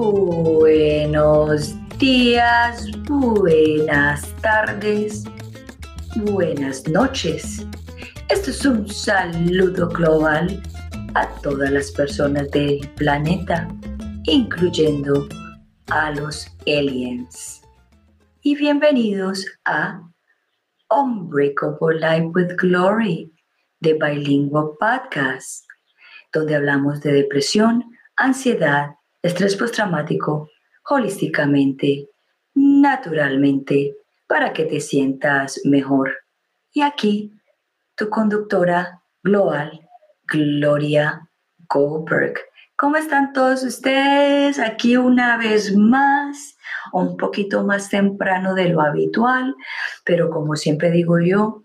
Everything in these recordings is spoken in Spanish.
Buenos días, buenas tardes, buenas noches. Esto es un saludo global a todas las personas del planeta, incluyendo a los aliens. Y bienvenidos a Unbreakable Life with Glory de Bilingual Podcast, donde hablamos de depresión, ansiedad, estrés postraumático, holísticamente, naturalmente, para que te sientas mejor. Y aquí, tu conductora global, Gloria Goldberg. ¿Cómo están todos ustedes? Aquí una vez más, un poquito más temprano de lo habitual, pero como siempre digo yo,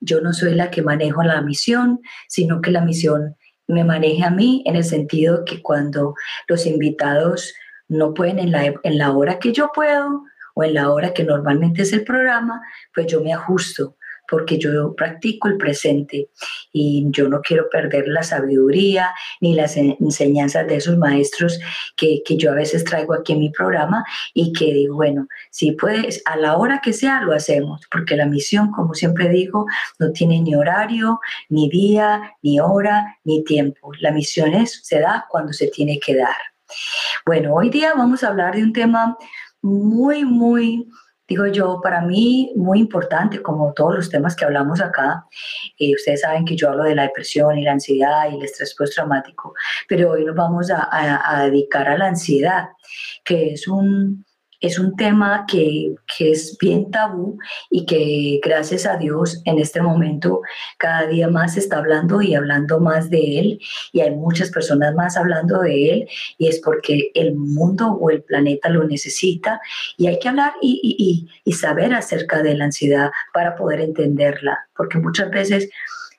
yo no soy la que manejo la misión, sino que la misión me maneje a mí en el sentido que cuando los invitados no pueden en la, en la hora que yo puedo o en la hora que normalmente es el programa, pues yo me ajusto porque yo practico el presente y yo no quiero perder la sabiduría ni las enseñanzas de esos maestros que, que, yo a veces traigo aquí en mi programa y que digo, bueno, si puedes, a la hora que sea, lo hacemos, porque la misión, como siempre digo, no tiene ni horario, ni día, ni hora, ni tiempo. La misión es, se da cuando se tiene que dar. Bueno, hoy día vamos a hablar de un tema muy, muy digo yo, para mí muy importante, como todos los temas que hablamos acá. Eh, ustedes saben que yo hablo de la depresión y la ansiedad y el estrés postraumático, pero hoy nos vamos a dedicar a la ansiedad, que es un, es un tema que, es bien tabú y que gracias a Dios en este momento cada día más se está hablando y hablando más de él y hay muchas personas más hablando de él y es porque el mundo o el planeta lo necesita y hay que hablar y, y saber acerca de la ansiedad para poder entenderla, porque muchas veces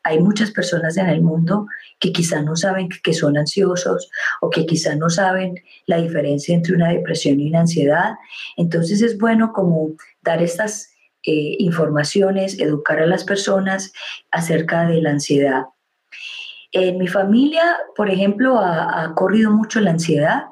hay muchas personas en el mundo que quizá no saben que son ansiosos o que quizá no saben la diferencia entre una depresión y una ansiedad. Entonces es bueno como dar estas eh, informaciones, educar a las personas acerca de la ansiedad. En mi familia, por ejemplo, ha, corrido mucho la ansiedad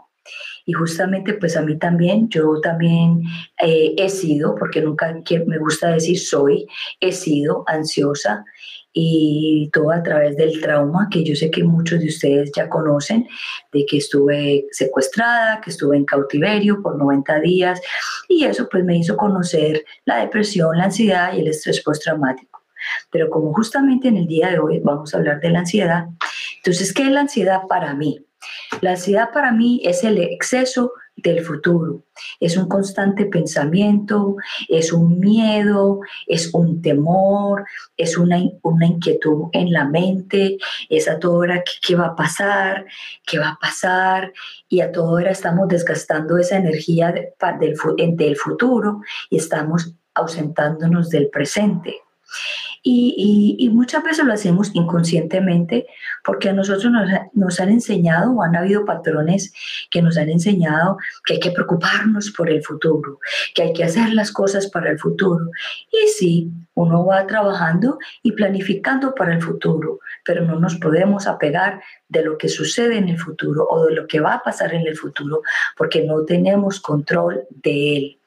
y justamente pues a mí también, yo también eh, he sido, porque nunca me gusta decir soy, he sido ansiosa y todo a través del trauma que yo sé que muchos de ustedes ya conocen, de que estuve secuestrada, que estuve en cautiverio por 90 días y eso pues me hizo conocer la depresión, la ansiedad y el estrés postraumático. Pero como justamente en el día de hoy vamos a hablar de la ansiedad, entonces, ¿qué es la ansiedad para mí? La ansiedad para mí es el exceso del futuro. Es un constante pensamiento, es un miedo, es un temor, es una, una inquietud en la mente, es a toda hora qué va a pasar, qué va a pasar, y a toda hora estamos desgastando esa energía del, del futuro y estamos ausentándonos del presente. Y, muchas veces lo hacemos inconscientemente porque a nosotros nos, nos, han enseñado o han habido patrones que nos han enseñado que hay que preocuparnos por el futuro, que hay que hacer las cosas para el futuro. Y sí, uno va trabajando y planificando para el futuro, pero no nos podemos apegar de lo que sucede en el futuro o de lo que va a pasar en el futuro porque no tenemos control de él.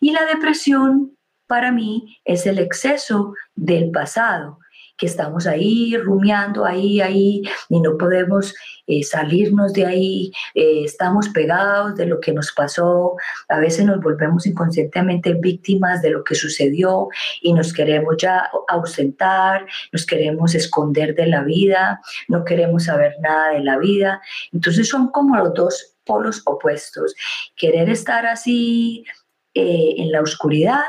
Y la depresión para mí es el exceso del pasado, que estamos ahí rumiando, ahí, ahí, y no podemos eh, salirnos de ahí, eh, estamos pegados de lo que nos pasó, a veces nos volvemos inconscientemente víctimas de lo que sucedió y nos queremos ya ausentar, nos queremos esconder de la vida, no queremos saber nada de la vida. Entonces son como los dos polos opuestos, querer estar así eh, en la oscuridad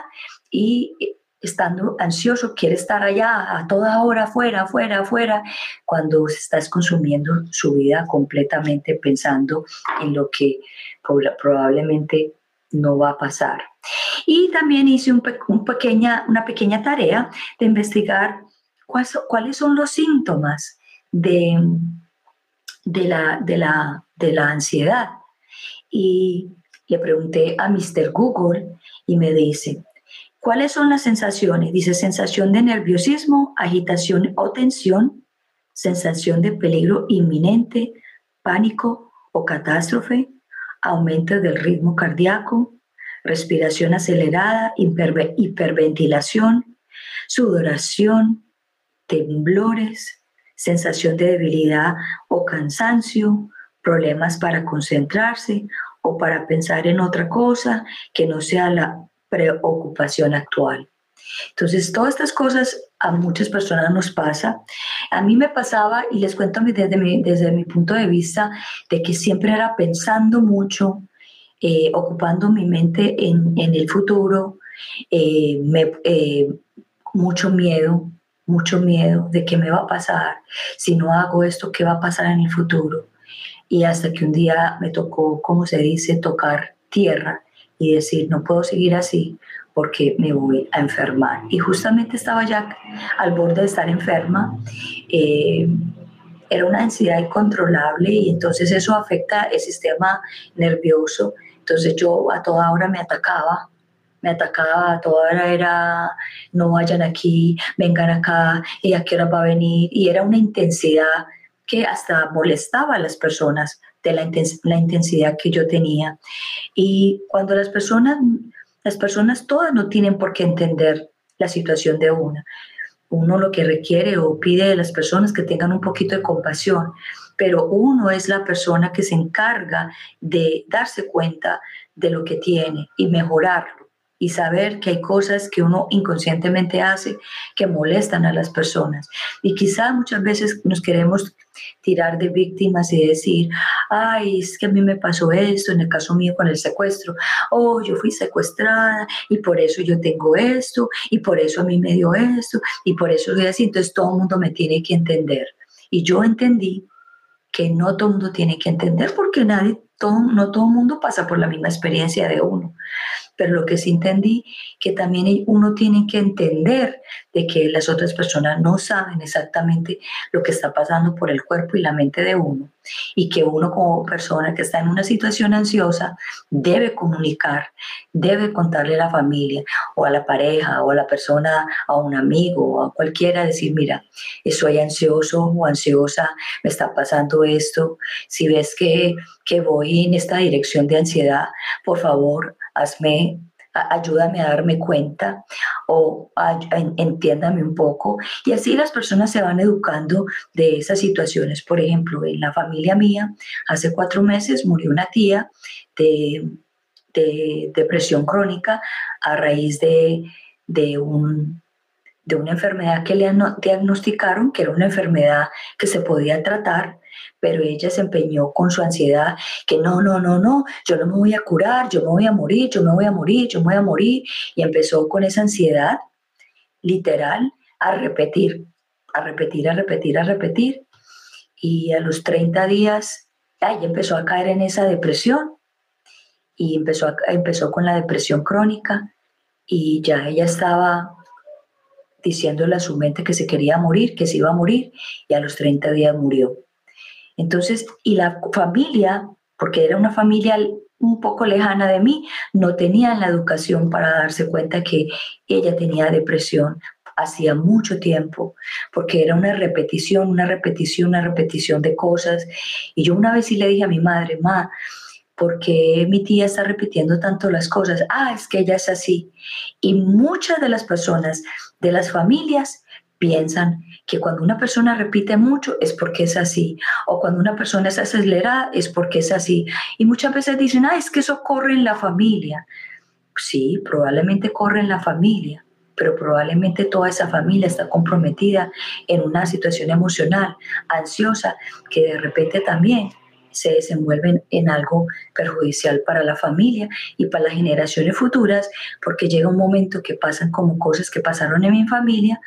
y estando ansioso quiere estar allá a toda hora, afuera, afuera, afuera, cuando estás consumiendo su vida completamente pensando en lo que probablemente no va a pasar. Y también hice un, pequeña, una pequeña tarea de investigar cuáles son los síntomas de, de, la, de, la, de la ansiedad. Y le pregunté a Mr. Google y me dice, ¿Cuáles son las sensaciones? Dice sensación de nerviosismo, agitación o tensión, sensación de peligro inminente, pánico o catástrofe, aumento del ritmo cardíaco, respiración acelerada, hiperventilación, sudoración, temblores, sensación de debilidad o cansancio, problemas para concentrarse o para pensar en otra cosa que no sea la preocupación actual. Entonces, todas estas cosas a muchas personas nos pasa. A mí me pasaba, y les cuento desde mi, desde mi punto de vista, de que siempre era pensando mucho, eh, ocupando mi mente en, el futuro, eh, eh, mucho miedo, mucho miedo de qué me va a pasar, si no hago esto, qué va a pasar en el futuro. Y hasta que un día me tocó, como se dice, tocar tierra y decir, no puedo seguir así porque me voy a enfermar. Y justamente estaba ya al borde de estar enferma. Eh, era una ansiedad incontrolable y entonces eso afecta el sistema nervioso. Entonces yo a toda hora me atacaba, me atacaba, a toda hora era, no vayan aquí, vengan acá, y a qué hora va a venir. Y era una intensidad que hasta molestaba a las personas de la, la intensidad que yo tenía. Y cuando las personas las personas todas no tienen por qué entender la situación de una. Uno lo que requiere o pide de las personas que tengan un poquito de compasión, pero uno es la persona que se encarga de darse cuenta de lo que tiene y mejorarlo y saber que hay cosas que uno inconscientemente hace que molestan a las personas. Y quizá muchas veces nos queremos tirar de víctimas y decir, ay, es que a mí me pasó esto, en el caso mío con el secuestro, oh, yo fui secuestrada y por eso yo tengo esto y por eso a mí me dio esto y por eso soy así, entonces todo el mundo me tiene que entender. Y yo entendí que no todo el mundo tiene que entender porque nadie, no todo el mundo pasa por la misma experiencia de uno pero lo que sí entendí que también uno tiene que entender de que las otras personas no saben exactamente lo que está pasando por el cuerpo y la mente de uno y que uno como persona que está en una situación ansiosa debe comunicar, debe contarle a la familia o a la pareja o a la persona, a un amigo o a cualquiera, decir, mira, soy ansioso o ansiosa, me está pasando esto, si ves que, que voy en esta dirección de ansiedad, por favor, hazme, ayúdame a darme cuenta o entiéndame un poco. Y así las personas se van educando de esas situaciones. Por ejemplo, en la familia mía, hace cuatro meses murió una tía de, depresión crónica a raíz de, de un de una enfermedad que le diagnosticaron, que era una enfermedad que se podía tratar, pero ella se empeñó con su ansiedad, que no, no, no, no, yo no me voy a curar, yo me voy a morir, yo me voy a morir, yo me voy a morir, y empezó con esa ansiedad literal a repetir, a repetir, a repetir, a repetir, y a los 30 días, ella empezó a caer en esa depresión, y empezó, empezó con la depresión crónica, y ya ella estaba diciéndole a su mente que se quería morir, que se iba a morir, y a los 30 días murió. Entonces, y la familia, porque era una familia un poco lejana de mí, no tenía la educación para darse cuenta que ella tenía depresión hacía mucho tiempo, porque era una repetición, una repetición, una repetición de cosas. Y yo una vez sí le dije a mi madre, ma, ¿por qué mi tía está repitiendo tanto las cosas? Ah, es que ella es así. Y muchas de las personas de las familias piensan que cuando una persona repite mucho es porque es así, o cuando una persona es acelerada es porque es así. Y muchas veces dicen, ah, es que eso corre en la familia. Sí, probablemente corre en la familia, pero probablemente toda esa familia está comprometida en una situación emocional, ansiosa, que de repente también se desenvuelven en algo perjudicial para la familia y para las generaciones futuras, porque llega un momento que pasan como cosas que pasaron en mi familia,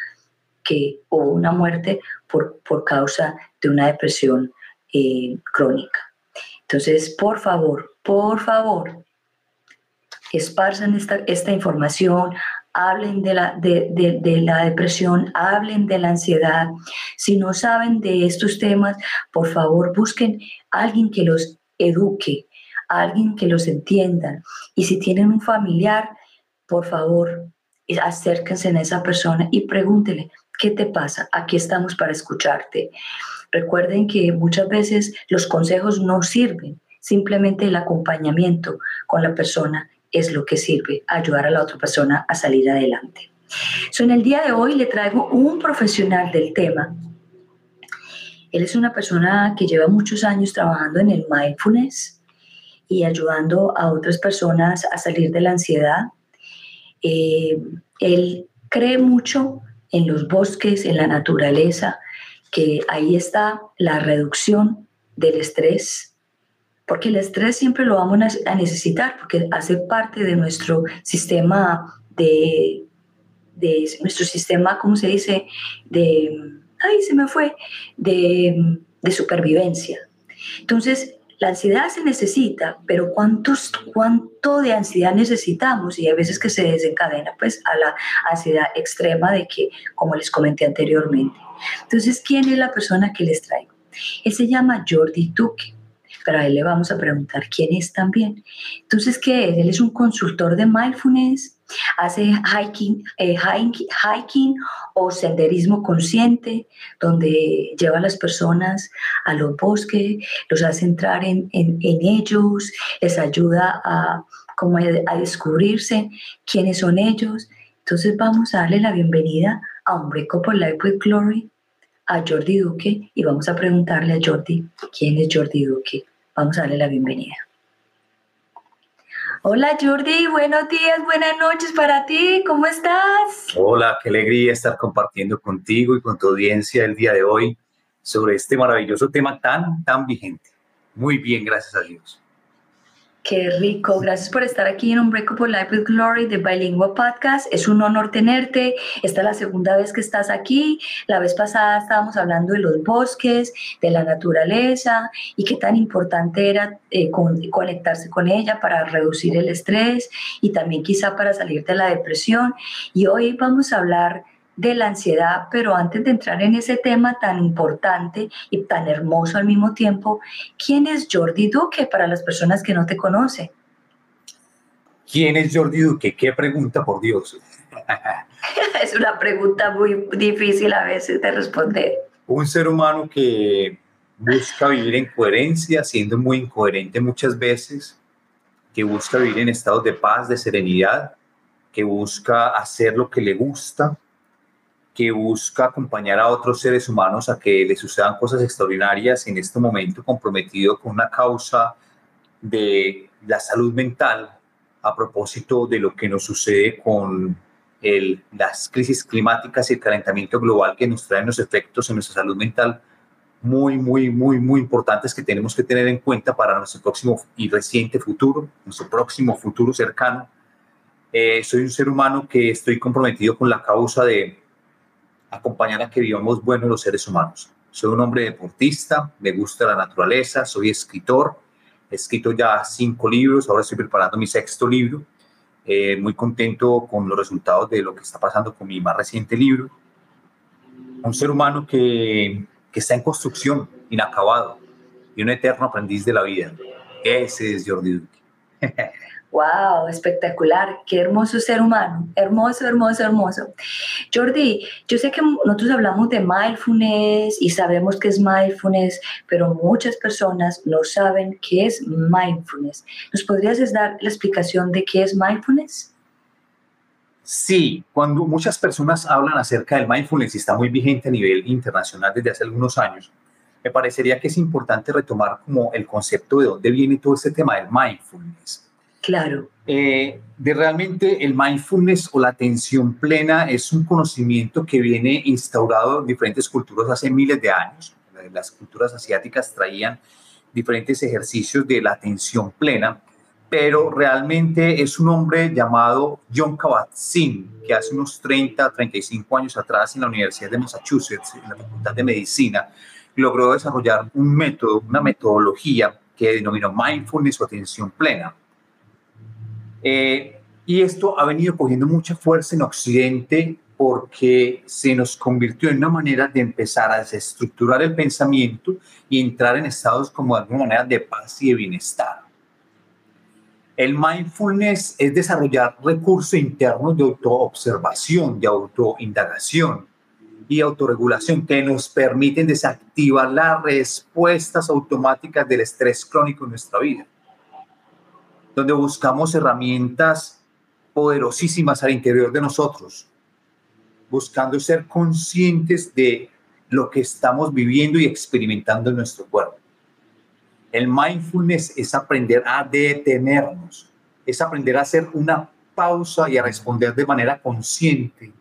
que hubo una muerte por, por causa de una depresión eh, crónica. Entonces, por favor, por favor, esparzan esta, esta información, hablen de la, de, la depresión, hablen de la ansiedad. Si no saben de estos temas, por favor busquen a alguien que los eduque, a alguien que los entienda. Y si tienen un familiar, por favor, acérquense a esa persona y pregúntele, ¿qué te pasa? Aquí estamos para escucharte. Recuerden que muchas veces los consejos no sirven Simplemente el acompañamiento con la persona es lo que sirve ayudar a la otra persona a salir adelante. So, en el día de hoy le traigo un profesional del tema. Él es una persona que lleva muchos años trabajando en el mindfulness y ayudando a otras personas a salir de la ansiedad. Eh, él cree mucho en los bosques, en la naturaleza, que ahí está la reducción del estrés, porque el estrés siempre lo vamos a necesitar, porque hace parte de nuestro sistema de, de nuestro sistema, ¿cómo se dice? De, ay, se me fue, de, de supervivencia. Entonces, la ansiedad se necesita, pero ¿cuántos, ¿cuánto de ansiedad necesitamos? Y a veces que se desencadena pues a la ansiedad extrema de que, como les comenté anteriormente. Entonces, ¿quién es la persona que les traigo? Él se llama Jordi Duque, pero a él le vamos a preguntar quién es también. Entonces, ¿qué es? Él es un consultor de mindfulness, hace hiking, eh, hiking, o senderismo consciente, donde lleva a las personas a los bosques, los hace entrar en, en, ellos, les ayuda a, como a descubrirse quiénes son ellos. Entonces vamos a darle la bienvenida a un Up Life with Glory, a Jordi Duque, y vamos a preguntarle a Jordi quién es Jordi Duque. Vamos a darle la bienvenida. Hola Jordi, buenos días, buenas noches para ti, ¿cómo estás? Hola, qué alegría estar compartiendo contigo y con tu audiencia el día de hoy sobre este maravilloso tema tan, tan vigente. Muy bien, gracias a Dios. Qué rico. Gracias por estar aquí en un Unbreakable Life with Glory de Bilingua Podcast. Es un honor tenerte. Esta es la segunda vez que estás aquí. La vez pasada estábamos hablando de los bosques, de la naturaleza y qué tan importante era eh, conectarse con ella para reducir el estrés y también quizá para salir de la depresión. Y hoy vamos a hablar de la ansiedad, pero antes de entrar en ese tema tan importante y tan hermoso al mismo tiempo, ¿quién es Jordi Duque para las personas que no te conocen? ¿Quién es Jordi Duque? ¿Qué pregunta, por Dios? es una pregunta muy difícil a veces de responder. Un ser humano que busca vivir en coherencia, siendo muy incoherente muchas veces, que busca vivir en estados de paz, de serenidad, que busca hacer lo que le gusta, que busca acompañar a otros seres humanos a que les sucedan cosas extraordinarias en este momento comprometido con una causa de la salud mental a propósito de lo que nos sucede con el, las crisis climáticas y el calentamiento global que nos traen los efectos en nuestra salud mental muy, muy, muy, muy importantes que tenemos que tener en cuenta para nuestro próximo y reciente futuro, nuestro próximo futuro cercano. Eh, soy un ser humano que estoy comprometido con la causa de acompañar a que vivamos buenos los seres humanos. Soy un hombre deportista, me gusta la naturaleza, soy escritor, he escrito ya cinco libros, ahora estoy preparando mi sexto libro, eh, muy contento con los resultados de lo que está pasando con mi más reciente libro. Un ser humano que, que está en construcción, inacabado, y un eterno aprendiz de la vida. Ese es Jordi Duque. ¡Wow! Espectacular. Qué hermoso ser humano. Hermoso, hermoso, hermoso. Jordi, yo sé que nosotros hablamos de mindfulness y sabemos que es mindfulness, pero muchas personas no saben qué es mindfulness. ¿Nos podrías dar la explicación de qué es mindfulness? Sí, cuando muchas personas hablan acerca del mindfulness y está muy vigente a nivel internacional desde hace algunos años, me parecería que es importante retomar como el concepto de dónde viene todo este tema del mindfulness. Claro. Eh, de realmente el mindfulness o la atención plena es un conocimiento que viene instaurado en diferentes culturas hace miles de años. Las culturas asiáticas traían diferentes ejercicios de la atención plena, pero realmente es un hombre llamado John Kabat-Zinn, que hace unos 30, 35 años atrás en la Universidad de Massachusetts, en la Facultad de Medicina, logró desarrollar un método, una metodología que denominó mindfulness o atención plena eh, y esto ha venido cogiendo mucha fuerza en Occidente porque se nos convirtió en una manera de empezar a desestructurar el pensamiento y entrar en estados como de alguna manera de paz y de bienestar. El mindfulness es desarrollar recursos internos de autoobservación, de autoindagación, y autorregulación que nos permiten desactivar las respuestas automáticas del estrés crónico en nuestra vida, donde buscamos herramientas poderosísimas al interior de nosotros, buscando ser conscientes de lo que estamos viviendo y experimentando en nuestro cuerpo. El mindfulness es aprender a detenernos, es aprender a hacer una pausa y a responder de manera consciente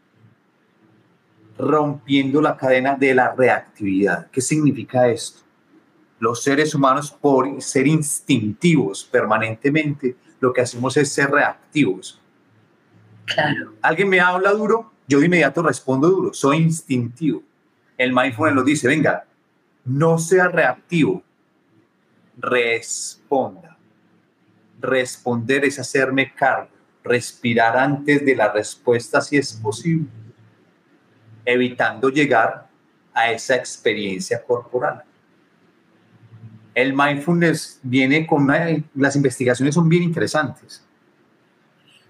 rompiendo la cadena de la reactividad. ¿Qué significa esto? Los seres humanos, por ser instintivos permanentemente, lo que hacemos es ser reactivos. Claro. Alguien me habla duro, yo de inmediato respondo duro, soy instintivo. El mindfulness nos dice, venga, no sea reactivo, responda. Responder es hacerme cargo, respirar antes de la respuesta si es posible evitando llegar a esa experiencia corporal. El mindfulness viene con las investigaciones son bien interesantes.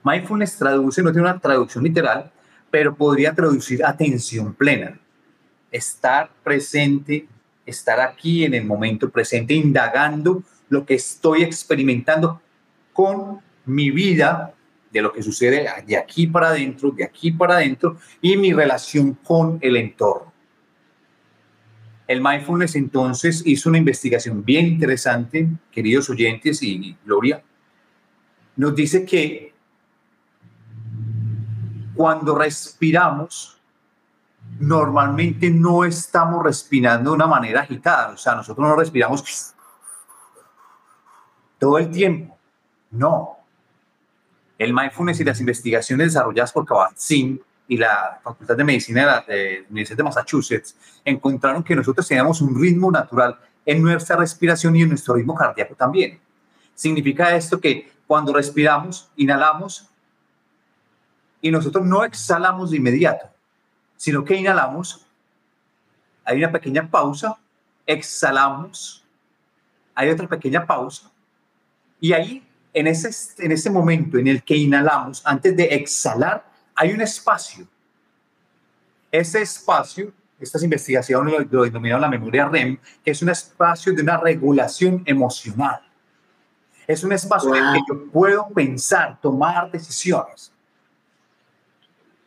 Mindfulness traduce, no tiene una traducción literal, pero podría traducir atención plena. Estar presente, estar aquí en el momento presente, indagando lo que estoy experimentando con mi vida de lo que sucede de aquí para adentro, de aquí para adentro, y mi relación con el entorno. El mindfulness entonces hizo una investigación bien interesante, queridos oyentes y Gloria. Nos dice que cuando respiramos, normalmente no estamos respirando de una manera agitada, o sea, nosotros no respiramos todo el tiempo. No, el mindfulness y las investigaciones desarrolladas por Kabat-Zinn y la Facultad de Medicina de la, Universidad de Massachusetts encontraron que nosotros teníamos un ritmo natural en nuestra respiración y en nuestro ritmo cardíaco también. Significa esto que cuando respiramos, inhalamos y nosotros no exhalamos de inmediato, sino que inhalamos, hay una pequeña pausa, exhalamos, hay otra pequeña pausa y ahí en ese, en ese momento en el que inhalamos, antes de exhalar, hay un espacio. Ese espacio, estas investigaciones lo, lo denominaron la memoria REM, que es un espacio de una regulación emocional. Es un espacio en el que yo puedo pensar, tomar decisiones.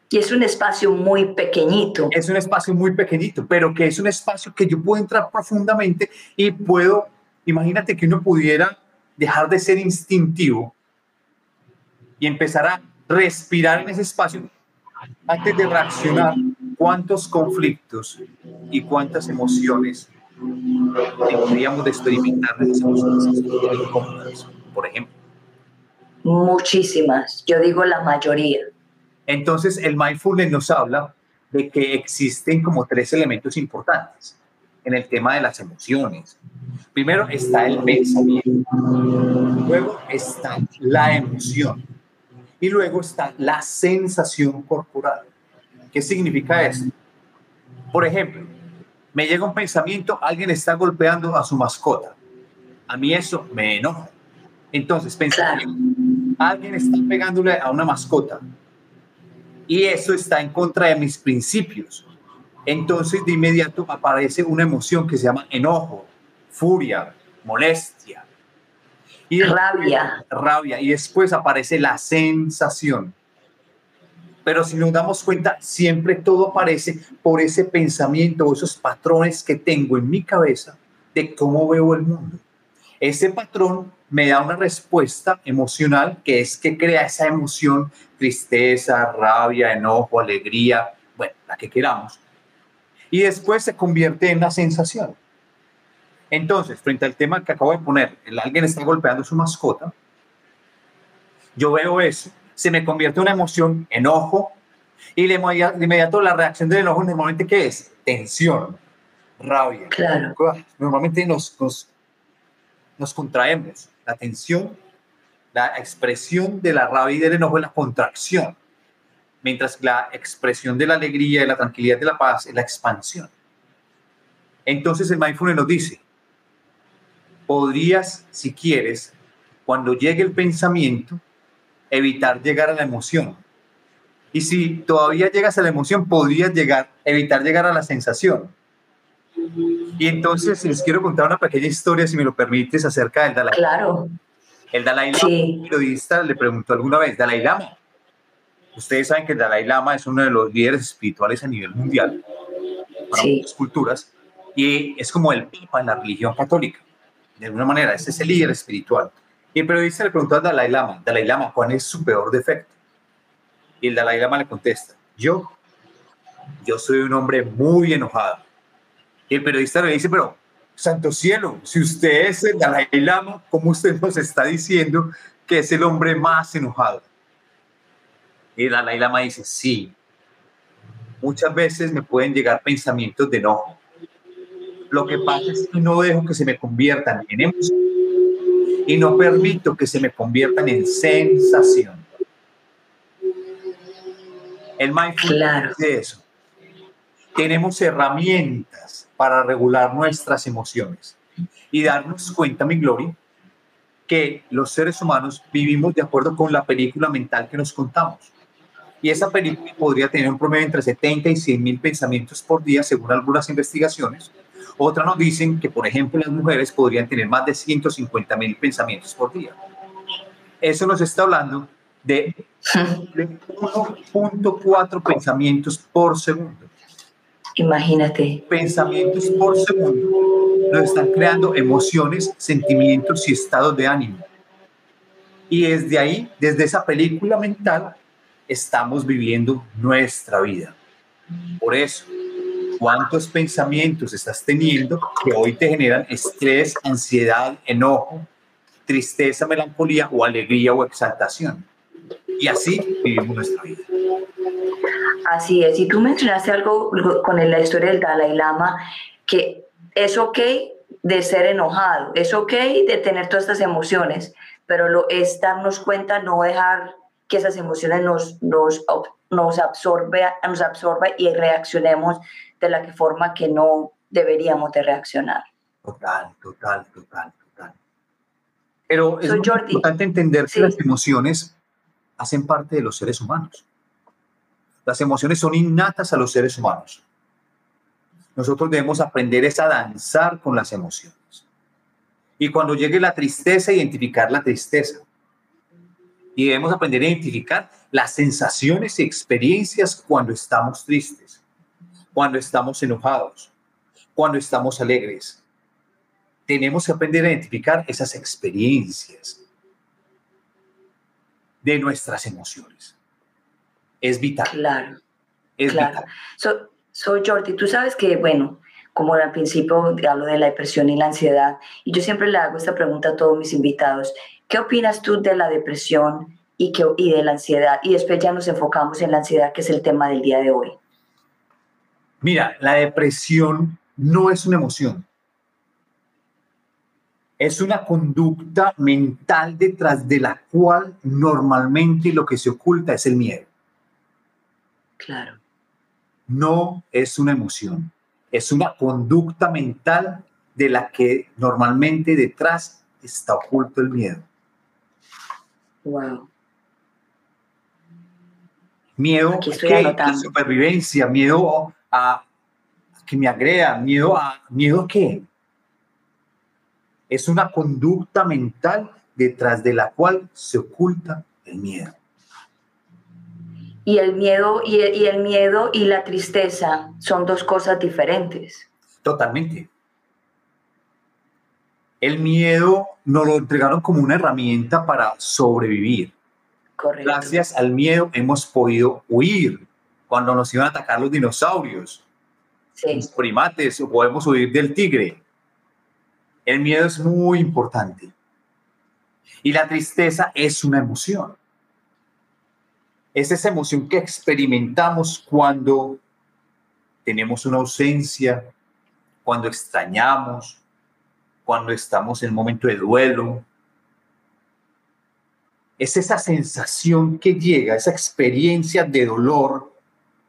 Y es un espacio muy pequeñito. Es un espacio muy pequeñito, pero que es un espacio que yo puedo entrar profundamente y puedo, imagínate que uno pudiera dejar de ser instintivo y empezar a respirar en ese espacio antes de reaccionar cuántos conflictos y cuántas emociones tendríamos de experimentar esas emociones por ejemplo. Muchísimas, yo digo la mayoría. Entonces el mindfulness nos habla de que existen como tres elementos importantes en el tema de las emociones. Primero está el pensamiento, luego está la emoción y luego está la sensación corporal. ¿Qué significa eso? Por ejemplo, me llega un pensamiento, alguien está golpeando a su mascota. A mí eso me enoja. Entonces, pensamiento, alguien está pegándole a una mascota. Y eso está en contra de mis principios entonces de inmediato aparece una emoción que se llama enojo, furia, molestia. Y rabia. Rabia. Y después aparece la sensación. Pero si nos damos cuenta, siempre todo aparece por ese pensamiento o esos patrones que tengo en mi cabeza de cómo veo el mundo. Ese patrón me da una respuesta emocional que es que crea esa emoción, tristeza, rabia, enojo, alegría, bueno, la que queramos y después se convierte en una sensación. Entonces, frente al tema que acabo de poner, el alguien está golpeando a su mascota, yo veo eso, se me convierte en una emoción, enojo, y de inmediato la reacción del enojo normalmente ¿qué es? Tensión, rabia. Claro. Normalmente nos, nos, nos contraemos. La tensión, la expresión de la rabia y del enojo es la contracción mientras la expresión de la alegría, de la tranquilidad, de la paz es la expansión. Entonces el mindfulness nos dice, podrías, si quieres, cuando llegue el pensamiento, evitar llegar a la emoción Y si todavía llegas a la emoción, podrías llegar, evitar llegar a la sensación. Y entonces les quiero contar una pequeña historia, si me lo permites, acerca del Dalai Lama. Claro. El Dalai Lama, sí. periodista, le preguntó alguna vez, Dalai Lama, ustedes saben que el Dalai Lama es uno de los líderes espirituales a nivel mundial, para muchas culturas, y es como el pipa en la religión católica. De alguna manera, ese es el líder espiritual. Y el periodista le preguntó al Dalai Lama, Dalai Lama, ¿cuál es su peor defecto? Y el Dalai Lama le contesta, yo, yo soy un hombre muy enojado. Y el periodista le dice, pero, santo cielo, si usted es el Dalai Lama, ¿cómo usted nos está diciendo que es el hombre más enojado? Y el Dalai Lama dice, sí, muchas veces me pueden llegar pensamientos de enojo. Lo que pasa es que no dejo que se me conviertan en emoción y no permito que se me conviertan en sensación. El mindfulness claro. de eso. Tenemos herramientas para regular nuestras emociones y darnos cuenta, mi gloria, que los seres humanos vivimos de acuerdo con la película mental que nos contamos. Y esa película podría tener un promedio entre 70 y 100 mil pensamientos por día, según algunas investigaciones. Otras nos dicen que, por ejemplo, las mujeres podrían tener más de 150 mil pensamientos por día. Eso nos está hablando de 1.4 pensamientos por segundo. Imagínate. Pensamientos por segundo nos están creando emociones, sentimientos y estados de ánimo. Y desde ahí, desde esa película mental, estamos viviendo nuestra vida. Por eso, ¿cuántos pensamientos estás teniendo que hoy te generan estrés, ansiedad, enojo, tristeza, melancolía o alegría o exaltación? Y así vivimos nuestra vida. Así es. Y tú mencionaste algo con la historia del Dalai Lama, que es ok de ser enojado, es ok de tener todas estas emociones, pero lo es darnos cuenta, no dejar que esas emociones nos, nos, nos, nos absorba y reaccionemos de la forma que no deberíamos de reaccionar. Total, total, total, total. Pero es importante entender que las emociones hacen parte de los seres humanos. Las emociones son innatas a los seres humanos. Nosotros debemos aprender a danzar con las emociones. Y cuando llegue la tristeza, identificar la tristeza y debemos aprender a identificar las sensaciones y experiencias cuando estamos tristes, cuando estamos enojados, cuando estamos alegres. Tenemos que aprender a identificar esas experiencias de nuestras emociones. Es vital. Claro. Es claro. vital. So, Jordi, tú sabes que, bueno, como al principio hablo de la depresión y la ansiedad, y yo siempre le hago esta pregunta a todos mis invitados, ¿Qué opinas tú de la depresión y, que, y de la ansiedad? Y después ya nos enfocamos en la ansiedad, que es el tema del día de hoy. Mira, la depresión no es una emoción. Es una conducta mental detrás de la cual normalmente lo que se oculta es el miedo. Claro. No es una emoción. Es una conducta mental de la que normalmente detrás está oculto el miedo. Wow. Miedo a supervivencia, miedo a que me agreda, miedo a miedo a qué? Es una conducta mental detrás de la cual se oculta el miedo. Y el miedo y y el miedo y la tristeza son dos cosas diferentes. Totalmente. El miedo nos lo entregaron como una herramienta para sobrevivir. Correcto. Gracias al miedo hemos podido huir cuando nos iban a atacar los dinosaurios, los primates, o podemos huir del tigre. El miedo es muy importante. Y la tristeza es una emoción. Es esa emoción que experimentamos cuando tenemos una ausencia, cuando extrañamos, cuando estamos en un momento de duelo. Es esa sensación que llega, esa experiencia de dolor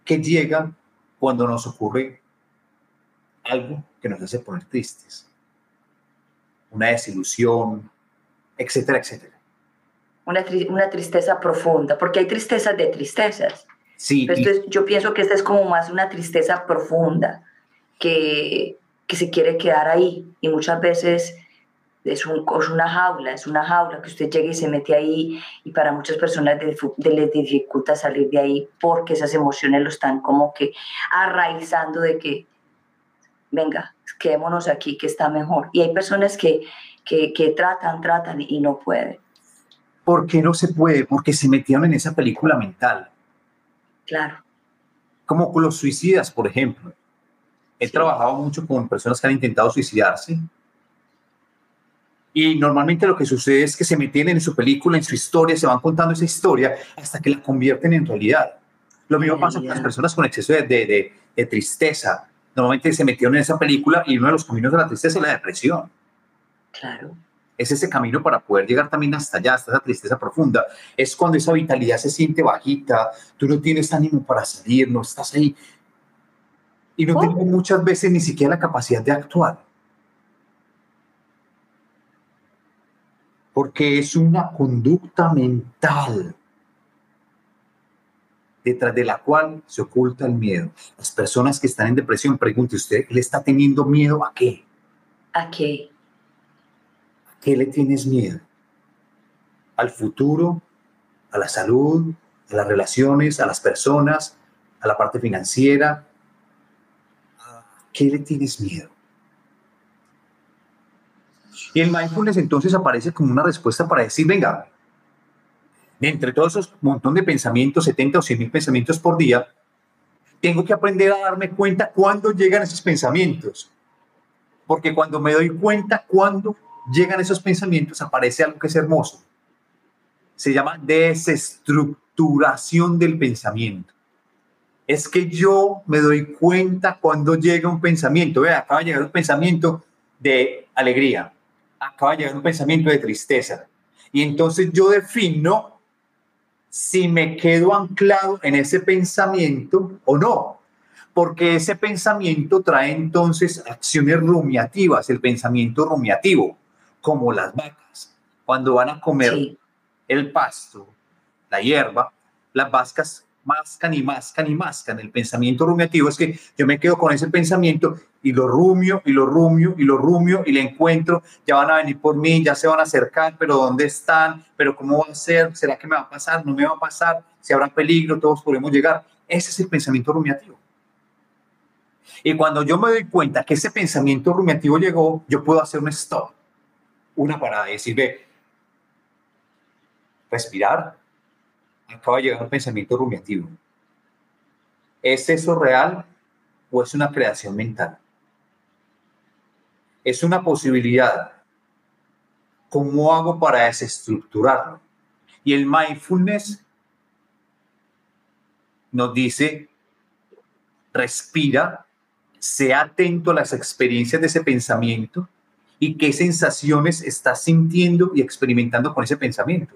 que llega cuando nos ocurre algo que nos hace poner tristes. Una desilusión, etcétera, etcétera. Una, una tristeza profunda, porque hay tristezas de tristezas. Sí. Entonces, yo pienso que esta es como más una tristeza profunda que, que se quiere quedar ahí y muchas veces es, un, es, una jaula, es una jaula que usted llega y se mete ahí y para muchas personas les dificulta salir de ahí porque esas emociones lo están como que arraizando de que, venga, quedémonos aquí que está mejor. Y hay personas que, que, que tratan, tratan y no pueden. ¿Por qué no se puede? Porque se metieron en esa película mental. Claro. Como con los suicidas, por ejemplo. He trabajado mucho con personas que han intentado suicidarse y normalmente lo que sucede es que se meten en su película, en su historia, se van contando esa historia hasta que la convierten en realidad. Lo mismo pasa con las personas con exceso de, de, de, tristeza. Normalmente se metieron en esa película y uno de los caminos de la tristeza es la depresión. Claro. Es ese camino para poder llegar también hasta allá, hasta esa tristeza profunda. Es cuando esa vitalidad se siente bajita, tú no tienes ánimo para salir, no estás ahí. Y no tienes muchas veces ni siquiera la capacidad de actuar. Porque es una conducta mental detrás de la cual se oculta el miedo. Las personas que están en depresión, pregunte usted, ¿le está teniendo miedo a qué? ¿A qué? ¿A qué le tienes miedo? ¿Al futuro? ¿A la salud? ¿A las relaciones? ¿A las personas? ¿A la parte financiera? ¿A qué le tienes miedo? Y el mindfulness entonces aparece como una respuesta para decir, venga, entre todos esos montón de pensamientos, 70 o 100 mil pensamientos por día, tengo que aprender a darme cuenta cuándo llegan esos pensamientos. Porque cuando me doy cuenta cuándo llegan esos pensamientos, aparece algo que es hermoso. Se llama desestructuración del pensamiento. Es que yo me doy cuenta cuando llega un pensamiento. Vea, acaba de llegar un pensamiento de alegría acaba de llegar un pensamiento de tristeza. Y entonces yo defino si me quedo anclado en ese pensamiento o no. Porque ese pensamiento trae entonces acciones rumiativas, el pensamiento rumiativo, como las vacas. Cuando van a comer el pasto, la hierba, las vacas mascan y mascan y mascan. El pensamiento rumiativo es que yo me quedo con ese pensamiento y lo rumio y lo rumio y lo rumio y le encuentro, ya van a venir por mí, ya se van a acercar, pero ¿dónde están? ¿Pero cómo va a ser? ¿Será que me va a pasar? ¿No me va a pasar? ¿Si habrá peligro? ¿Todos podemos llegar? Ese es el pensamiento rumiativo. Y cuando yo me doy cuenta que ese pensamiento rumiativo llegó, yo puedo hacer un stop, una parada y decir, ve, respirar, acaba de llegar un pensamiento rumiativo. ¿Es eso real o es una creación mental? Es una posibilidad. ¿Cómo hago para desestructurarlo? Y el mindfulness nos dice, respira, sea atento a las experiencias de ese pensamiento y qué sensaciones estás sintiendo y experimentando con ese pensamiento.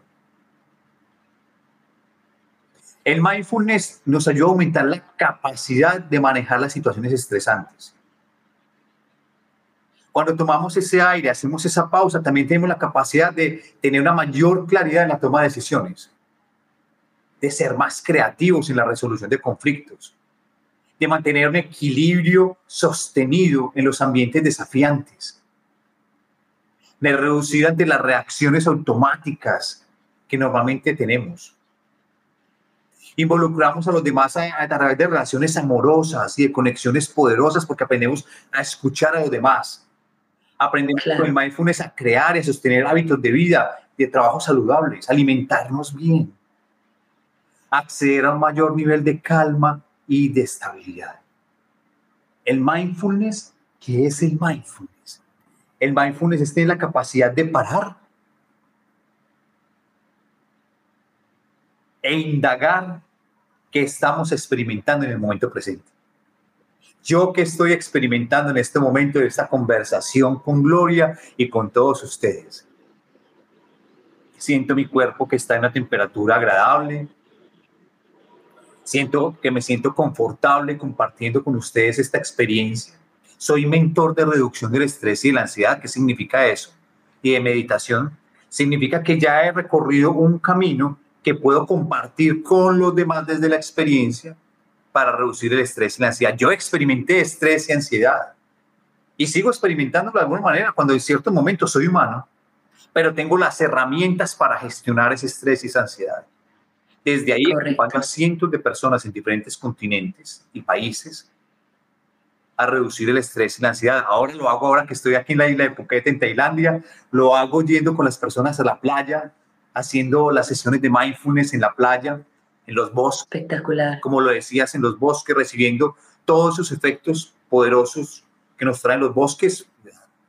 El mindfulness nos ayuda a aumentar la capacidad de manejar las situaciones estresantes. Cuando tomamos ese aire, hacemos esa pausa, también tenemos la capacidad de tener una mayor claridad en la toma de decisiones, de ser más creativos en la resolución de conflictos, de mantener un equilibrio sostenido en los ambientes desafiantes, de reducir ante las reacciones automáticas que normalmente tenemos involucramos a los demás a, través de relaciones amorosas y de conexiones poderosas porque aprendemos a escuchar a los demás. Aprendemos con el mindfulness a crear y a sostener hábitos de vida, de trabajo saludables, alimentarnos bien, acceder a un mayor nivel de calma y de estabilidad. El mindfulness, ¿qué es el mindfulness? El mindfulness es tener la capacidad de parar e indagar qué estamos experimentando en el momento presente. Yo que estoy experimentando en este momento de esta conversación con Gloria y con todos ustedes. Siento mi cuerpo que está en una temperatura agradable. Siento que me siento confortable compartiendo con ustedes esta experiencia. Soy mentor de reducción del estrés y de la ansiedad. ¿Qué significa eso? Y de meditación. Significa que ya he recorrido un camino que puedo compartir con los demás desde la experiencia para reducir el estrés y la ansiedad. Yo experimenté estrés y ansiedad y sigo experimentando de alguna manera cuando en cierto momento soy humano, pero tengo las herramientas para gestionar ese estrés y esa ansiedad. Desde ahí acompaño a cientos de personas en diferentes continentes y países a reducir el estrés y la ansiedad. Ahora lo hago ahora que estoy aquí en la isla de Phuket, en Tailandia, lo hago yendo con las personas a la playa, haciendo las sesiones de mindfulness en la playa, en los bosques. Espectacular. Como lo decías, en los bosques, recibiendo todos esos efectos poderosos que nos traen los bosques.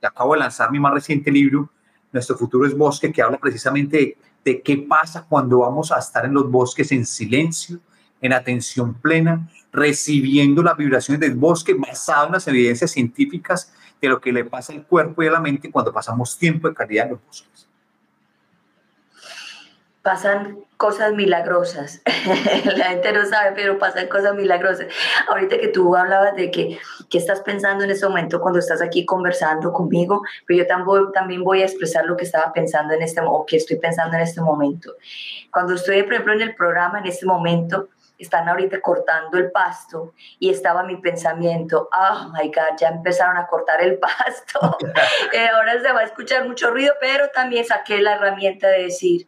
Acabo de lanzar mi más reciente libro, Nuestro futuro es bosque, que habla precisamente de qué pasa cuando vamos a estar en los bosques en silencio, en atención plena, recibiendo las vibraciones del bosque basado en las evidencias científicas de lo que le pasa al cuerpo y a la mente cuando pasamos tiempo de calidad en los bosques. Pasan cosas milagrosas. la gente no sabe, pero pasan cosas milagrosas. Ahorita que tú hablabas de que, que estás pensando en ese momento cuando estás aquí conversando conmigo, pero yo también, también voy a expresar lo que estaba pensando en este o que estoy pensando en este momento. Cuando estoy, por ejemplo, en el programa, en este momento, están ahorita cortando el pasto y estaba mi pensamiento, oh my God, ya empezaron a cortar el pasto. Eh, ahora se va a escuchar mucho ruido, pero también saqué la herramienta de decir,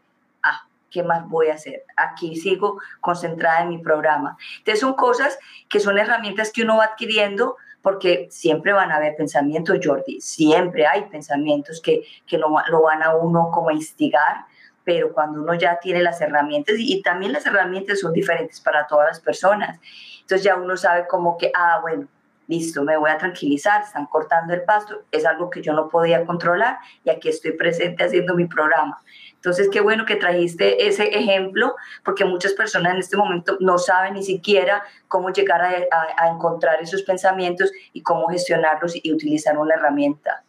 ¿qué más voy a hacer? Aquí sigo concentrada en mi programa. Entonces son cosas que son herramientas que uno va adquiriendo porque siempre van a haber pensamientos, Jordi, siempre hay pensamientos que, que lo, lo van a uno como instigar, pero cuando uno ya tiene las herramientas, y, y también las herramientas son diferentes para todas las personas, entonces ya uno sabe como que, ah, bueno, listo, me voy a tranquilizar, están cortando el pasto, es algo que yo no podía controlar y aquí estoy presente haciendo mi programa. Entonces, qué bueno que trajiste ese ejemplo, porque muchas personas en este momento no saben ni siquiera cómo llegar a, encontrar esos pensamientos y cómo gestionarlos y utilizar una herramienta.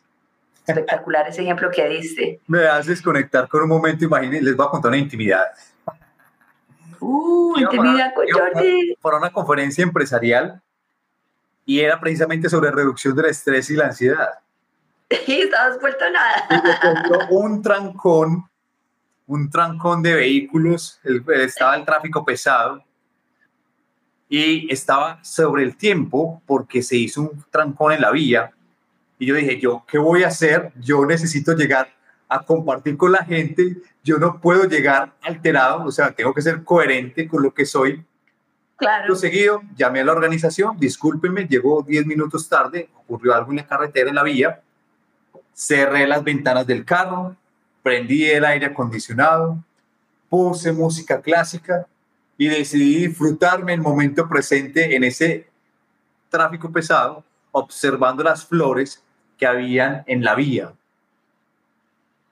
Espectacular ese ejemplo que diste. Me haces conectar con un momento, imagínense, les voy a contar una intimidad. Uh, intimidad con Jordi. Para una conferencia empresarial y era precisamente sobre reducción del estrés y la ansiedad. Y estabas vuelto nada. un trancón un trancón de vehículos, estaba el tráfico pesado y estaba sobre el tiempo porque se hizo un trancón en la vía. Y yo dije, ¿yo qué voy a hacer? Yo necesito llegar a compartir con la gente. Yo no puedo llegar alterado, o sea, tengo que ser coherente con lo que soy. Claro. Lo seguido, llamé a la organización, discúlpenme, llegó 10 minutos tarde, ocurrió algo en la carretera, en la vía, cerré las ventanas del carro, prendí el aire acondicionado, puse música clásica y decidí disfrutarme el momento presente en ese tráfico pesado, observando las flores que habían en la vía.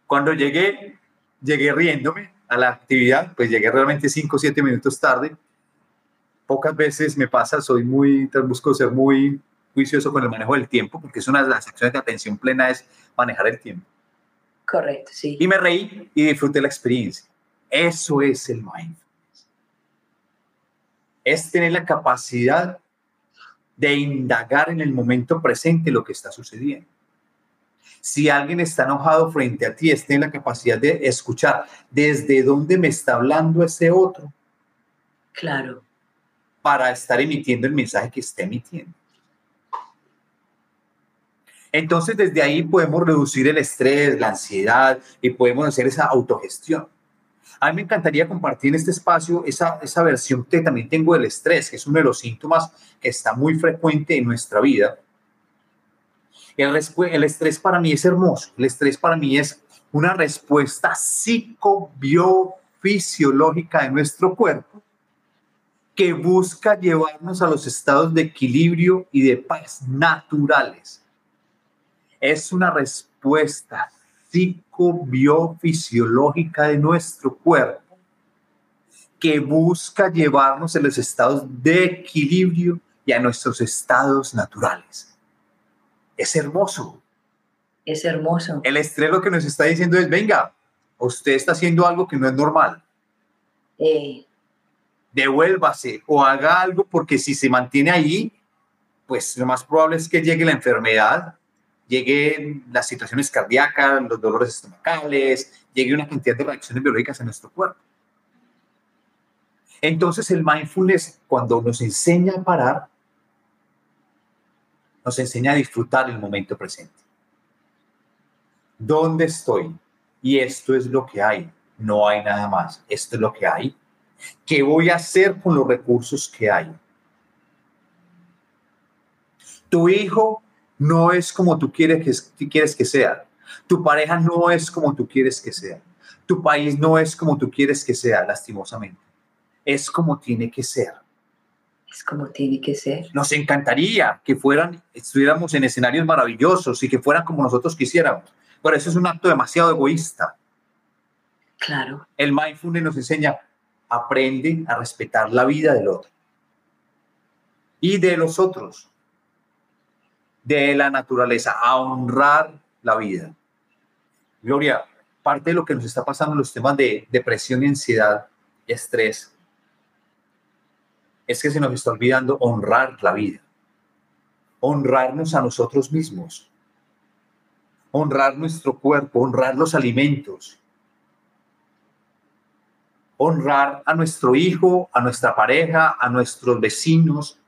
Cuando llegué, llegué riéndome a la actividad, pues llegué realmente 5 o 7 minutos tarde. Pocas veces me pasa, soy muy, busco ser muy juicioso con el manejo del tiempo, porque es una de las acciones de atención plena, es manejar el tiempo. Correcto, sí. Y me reí y disfruté la experiencia. Eso es el mindfulness. Es tener la capacidad de indagar en el momento presente lo que está sucediendo. Si alguien está enojado frente a ti, es tener la capacidad de escuchar desde dónde me está hablando ese otro. Claro. Para estar emitiendo el mensaje que esté emitiendo. Entonces, desde ahí podemos reducir el estrés, la ansiedad y podemos hacer esa autogestión. A mí me encantaría compartir en este espacio esa, esa versión que también tengo del estrés, que es uno de los síntomas que está muy frecuente en nuestra vida. El, el estrés para mí es hermoso. El estrés para mí es una respuesta psicobiofisiológica de nuestro cuerpo que busca llevarnos a los estados de equilibrio y de paz naturales es una respuesta psicobiofisiológica de nuestro cuerpo que busca llevarnos a los estados de equilibrio y a nuestros estados naturales. Es hermoso. Es hermoso. El estrés lo que nos está diciendo es, venga, usted está haciendo algo que no es normal. Eh. Devuélvase o haga algo porque si se mantiene ahí, pues lo más probable es que llegue la enfermedad lleguen las situaciones cardíacas, los dolores estomacales, llegue una cantidad de reacciones biológicas en nuestro cuerpo. Entonces el mindfulness, cuando nos enseña a parar, nos enseña a disfrutar el momento presente. ¿Dónde estoy? Y esto es lo que hay. No hay nada más. Esto es lo que hay. ¿Qué voy a hacer con los recursos que hay? Tu hijo no es como tú quieres que, quieres que sea. Tu pareja no es como tú quieres que sea. Tu país no es como tú quieres que sea, lastimosamente. Es como tiene que ser. Es como tiene que ser. Nos encantaría que fueran, estuviéramos en escenarios maravillosos y que fueran como nosotros quisiéramos. Pero eso es un acto demasiado egoísta. Claro. El mindfulness nos enseña, aprende a respetar la vida del otro y de los otros, de la naturaleza, a honrar la vida. Gloria, parte de lo que nos está pasando en los temas de depresión y ansiedad y estrés es que se nos está olvidando honrar la vida, honrarnos a nosotros mismos, honrar nuestro cuerpo, honrar los alimentos, honrar a nuestro hijo, a nuestra pareja, a nuestros vecinos.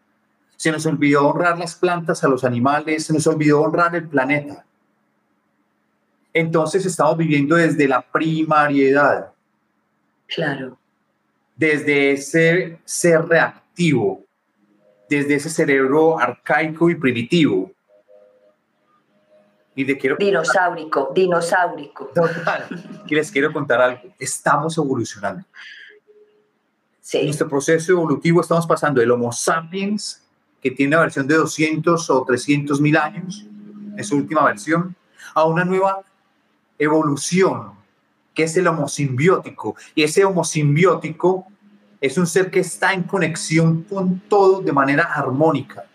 Se nos olvidó honrar las plantas, a los animales, se nos olvidó honrar el planeta. Entonces estamos viviendo desde la primariedad. Claro. Desde ese ser reactivo, desde ese cerebro arcaico y primitivo. Y de quiero dinosaurico, dinosaurico. Total. Y les quiero contar algo. Estamos evolucionando. Sí. En nuestro proceso evolutivo estamos pasando del Homo sapiens, que tiene una versión de 200 o 300 mil años, en su última versión, a una nueva evolución, que es el homosimbiótico. Y ese homosimbiótico es un ser que está en conexión con todo de manera armónica.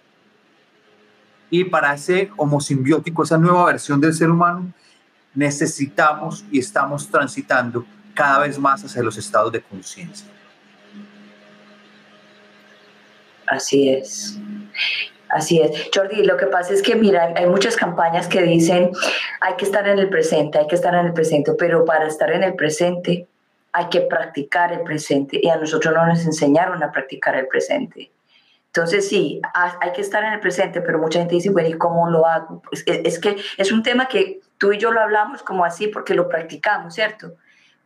Y para ese homosimbiótico, esa nueva versión del ser humano, necesitamos y estamos transitando cada vez más hacia los estados de conciencia. Así es. Así es. Jordi, lo que pasa es que, mira, hay muchas campañas que dicen hay que estar en el presente, hay que estar en el presente, pero para estar en el presente hay que practicar el presente y a nosotros no nos enseñaron a practicar el presente. Entonces sí, hay que estar en el presente, pero mucha gente dice, bueno, ¿y cómo lo hago? Es, es que es un tema que tú y yo lo hablamos como así porque lo practicamos, ¿cierto?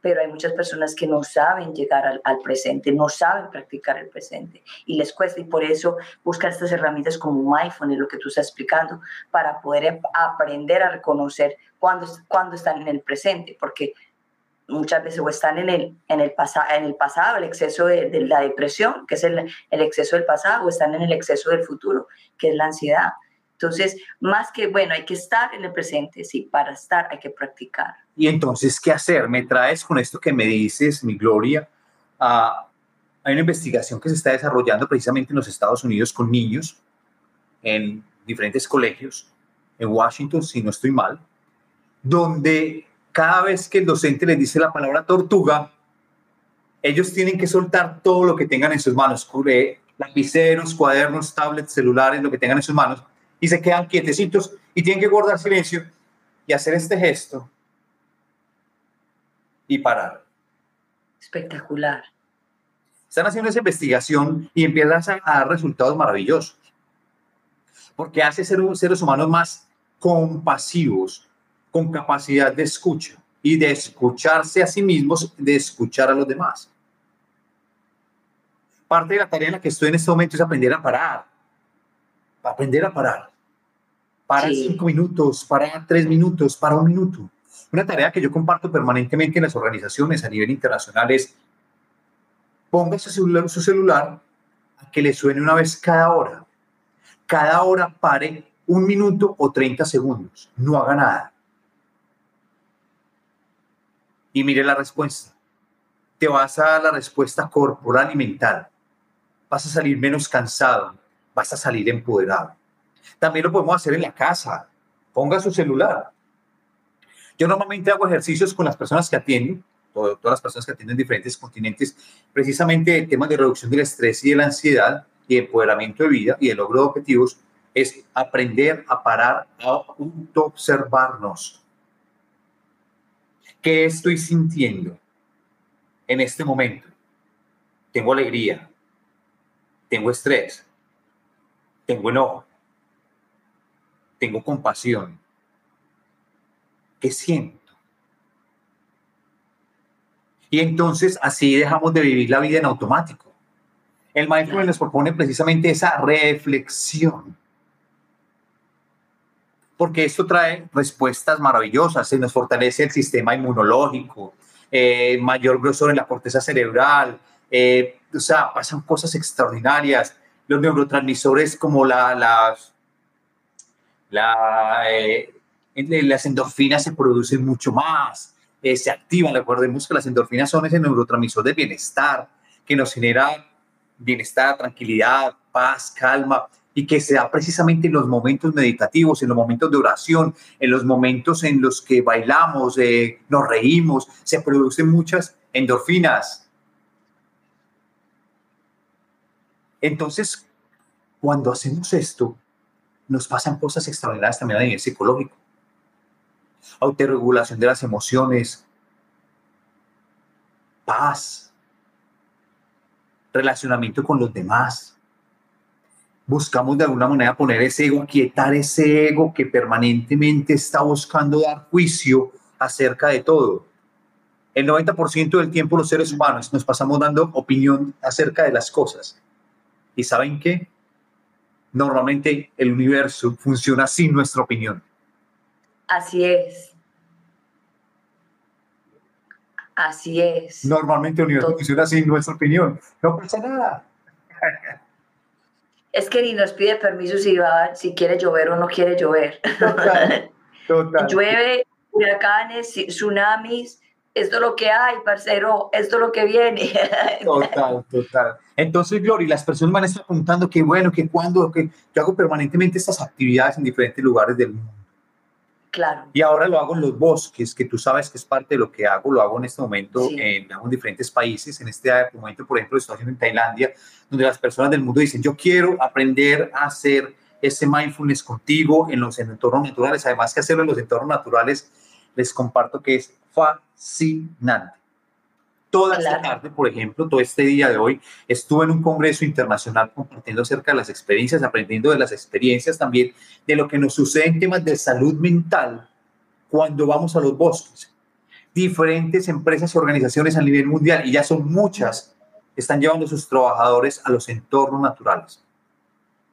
Pero hay muchas personas que no saben llegar al, presente, no saben practicar el presente y les cuesta y por eso buscan estas herramientas como mindfulness, lo que tú estás explicando, para poder aprender a reconocer cuándo, cuando están en el presente, porque muchas veces o están en el, en el, en el pasado, el exceso de, de la depresión, que es el, el, exceso del pasado, o están en el exceso del futuro, que es la ansiedad. Entonces, más que, bueno, hay que estar en el presente, sí, para estar hay que practicar. Y entonces, ¿qué hacer? Me traes con esto que me dices, mi Gloria, a, hay una investigación que se está desarrollando precisamente en los Estados Unidos con niños en diferentes colegios, en Washington, si no estoy mal, donde cada vez que el docente les dice la palabra tortuga, ellos tienen que soltar todo lo que tengan en sus manos, lapiceros, cuadernos, tablets, celulares, lo que tengan en sus manos, y se quedan quietecitos y tienen que guardar silencio y hacer este gesto y parar. Espectacular. Están haciendo esa investigación y empiezan a dar resultados maravillosos. Porque hace ser seres humanos más compasivos, con capacidad de escucha y de escucharse a sí mismos, de escuchar a los demás. Parte de la tarea en la que estoy en este momento es aprender a parar aprender a parar. Para cinco minutos, para tres minutos, para un minuto. Una tarea que yo comparto permanentemente en las organizaciones a nivel internacional es ponga su celular, su celular a que le suene una vez cada hora. Cada hora pare un minuto o 30 segundos. No haga nada. Y mire la respuesta. Te vas a dar la respuesta corporal y mental. Vas a salir menos cansado, vas a salir empoderado. También lo podemos hacer en la casa. Ponga su celular. Yo normalmente hago ejercicios con las personas que atienden, todas las personas que atienden diferentes continentes, precisamente el tema de reducción del estrés y de la ansiedad y empoderamiento de vida y el logro de objetivos es aprender a parar, a observarnos. ¿Qué estoy sintiendo en este momento? tengo alegría, tengo estrés, tengo enojo, tengo compasión. ¿Qué siento? Y entonces así dejamos de vivir la vida en automático. El mindfulness nos propone precisamente esa reflexión. Porque esto trae respuestas maravillosas, se nos fortalece el sistema inmunológico, eh, mayor grosor en la corteza cerebral, eh, o sea, pasan cosas extraordinarias. Los neurotransmisores como la, la, eh, las endorfinas se producen mucho más, se activan. Recordemos que las endorfinas son ese neurotransmisor de bienestar que nos genera bienestar, tranquilidad, paz, calma, y que se da precisamente en los momentos meditativos, en los momentos de oración, en los momentos en los que bailamos, eh, nos reímos, se producen muchas endorfinas. Entonces, cuando hacemos esto, nos pasan cosas extraordinarias también a nivel psicológico. Autorregulación de las emociones, paz, relacionamiento con los demás. Buscamos de alguna manera poner ese ego, quietar ese ego que permanentemente está buscando dar juicio acerca de todo. El 90% del tiempo los seres humanos nos pasamos dando opinión acerca de las cosas. ¿Y saben qué? Normalmente el universo funciona sin nuestra opinión. Así es. Así es. Normalmente el universo funciona así, nuestra opinión. No pasa nada. Es que ni nos pide permiso si, va, si quiere llover o no quiere llover. Total, total. Llueve, huracanes, tsunamis, esto es lo que hay, parcero, esto es lo que viene. Total, total. Entonces, Gloria, las personas van a estar preguntando que bueno, que cuando, que yo hago permanentemente estas actividades en diferentes lugares del mundo. Y ahora lo hago en los bosques, que tú sabes que es parte de lo que hago, lo hago en este momento en, diferentes países. En este momento, por ejemplo, estoy haciendo en Tailandia, donde las personas del mundo dicen, yo quiero aprender a hacer ese mindfulness contigo en los entornos naturales. Además que hacerlo en los entornos naturales, les comparto que es fascinante toda esta tarde, por ejemplo, todo este día de hoy, estuve en un congreso internacional compartiendo acerca de las experiencias, aprendiendo de las experiencias también, de lo que nos sucede en temas de salud mental cuando vamos a los bosques. Diferentes empresas y organizaciones a nivel mundial, y ya son muchas, están llevando a sus trabajadores a los entornos naturales,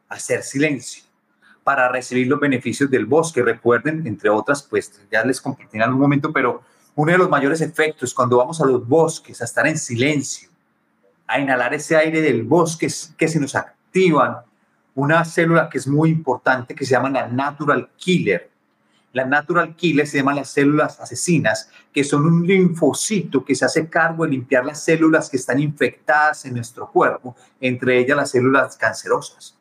a hacer silencio, para recibir los beneficios del bosque. Recuerden, entre otras, pues ya les compartí en algún momento, pero uno de los mayores efectos cuando vamos a los bosques, a estar en silencio, a inhalar ese aire del bosque, que se nos activan una célula que es muy importante que se llama la natural killer. La natural killer se llama las células asesinas, que son un linfocito que se hace cargo de limpiar las células que están infectadas en nuestro cuerpo, entre ellas las células cancerosas.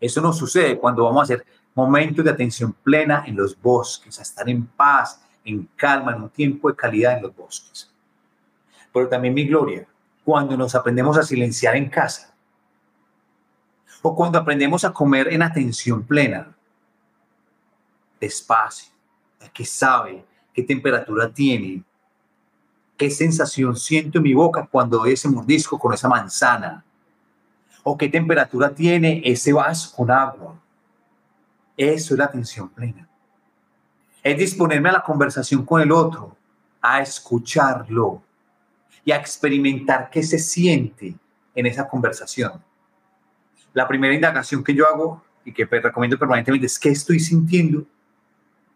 Eso nos sucede cuando vamos a hacer momentos de atención plena en los bosques, a estar en paz, en calma, en un tiempo de calidad en los bosques. Pero también mi gloria, cuando nos aprendemos a silenciar en casa, o cuando aprendemos a comer en atención plena, despacio, que sabe qué temperatura tiene, qué sensación siento en mi boca cuando ese mordisco con esa manzana, o qué temperatura tiene ese vaso con agua. Eso es la atención plena es disponerme a la conversación con el otro, a escucharlo y a experimentar qué se siente en esa conversación. La primera indagación que yo hago y que recomiendo permanentemente es qué estoy sintiendo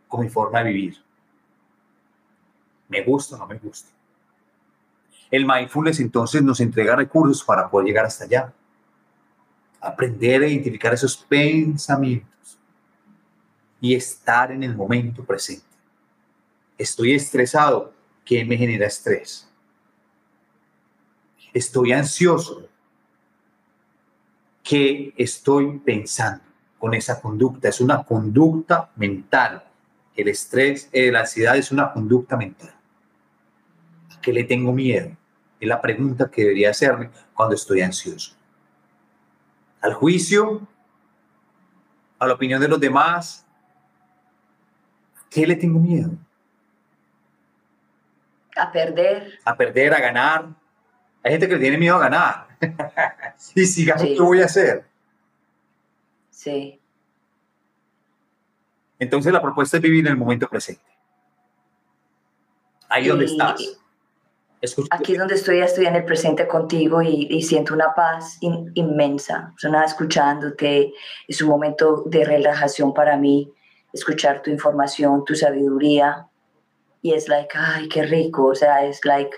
con mi forma de vivir. ¿Me gusta o no me gusta? El mindfulness entonces nos entrega recursos para poder llegar hasta allá. Aprender a identificar esos pensamientos y estar en el momento presente. Estoy estresado, ¿qué me genera estrés? Estoy ansioso, ¿qué estoy pensando con esa conducta? Es una conducta mental. El estrés, eh, la ansiedad es una conducta mental. ¿A qué le tengo miedo? Es la pregunta que debería hacerme cuando estoy ansioso. Al juicio, a la opinión de los demás, ¿Qué le tengo miedo? A perder. A perder, a ganar. Hay gente que tiene miedo a ganar. y si gano, ¿qué voy a hacer? Sí. Entonces la propuesta es vivir en el momento presente. Ahí donde estás. Aquí es donde estoy, estoy en el presente contigo y, siento una paz inmensa. O nada, escuchándote, es un momento de relajación para mí, escuchar tu información, tu sabiduría. Y es like, ay, qué rico. O sea, es like,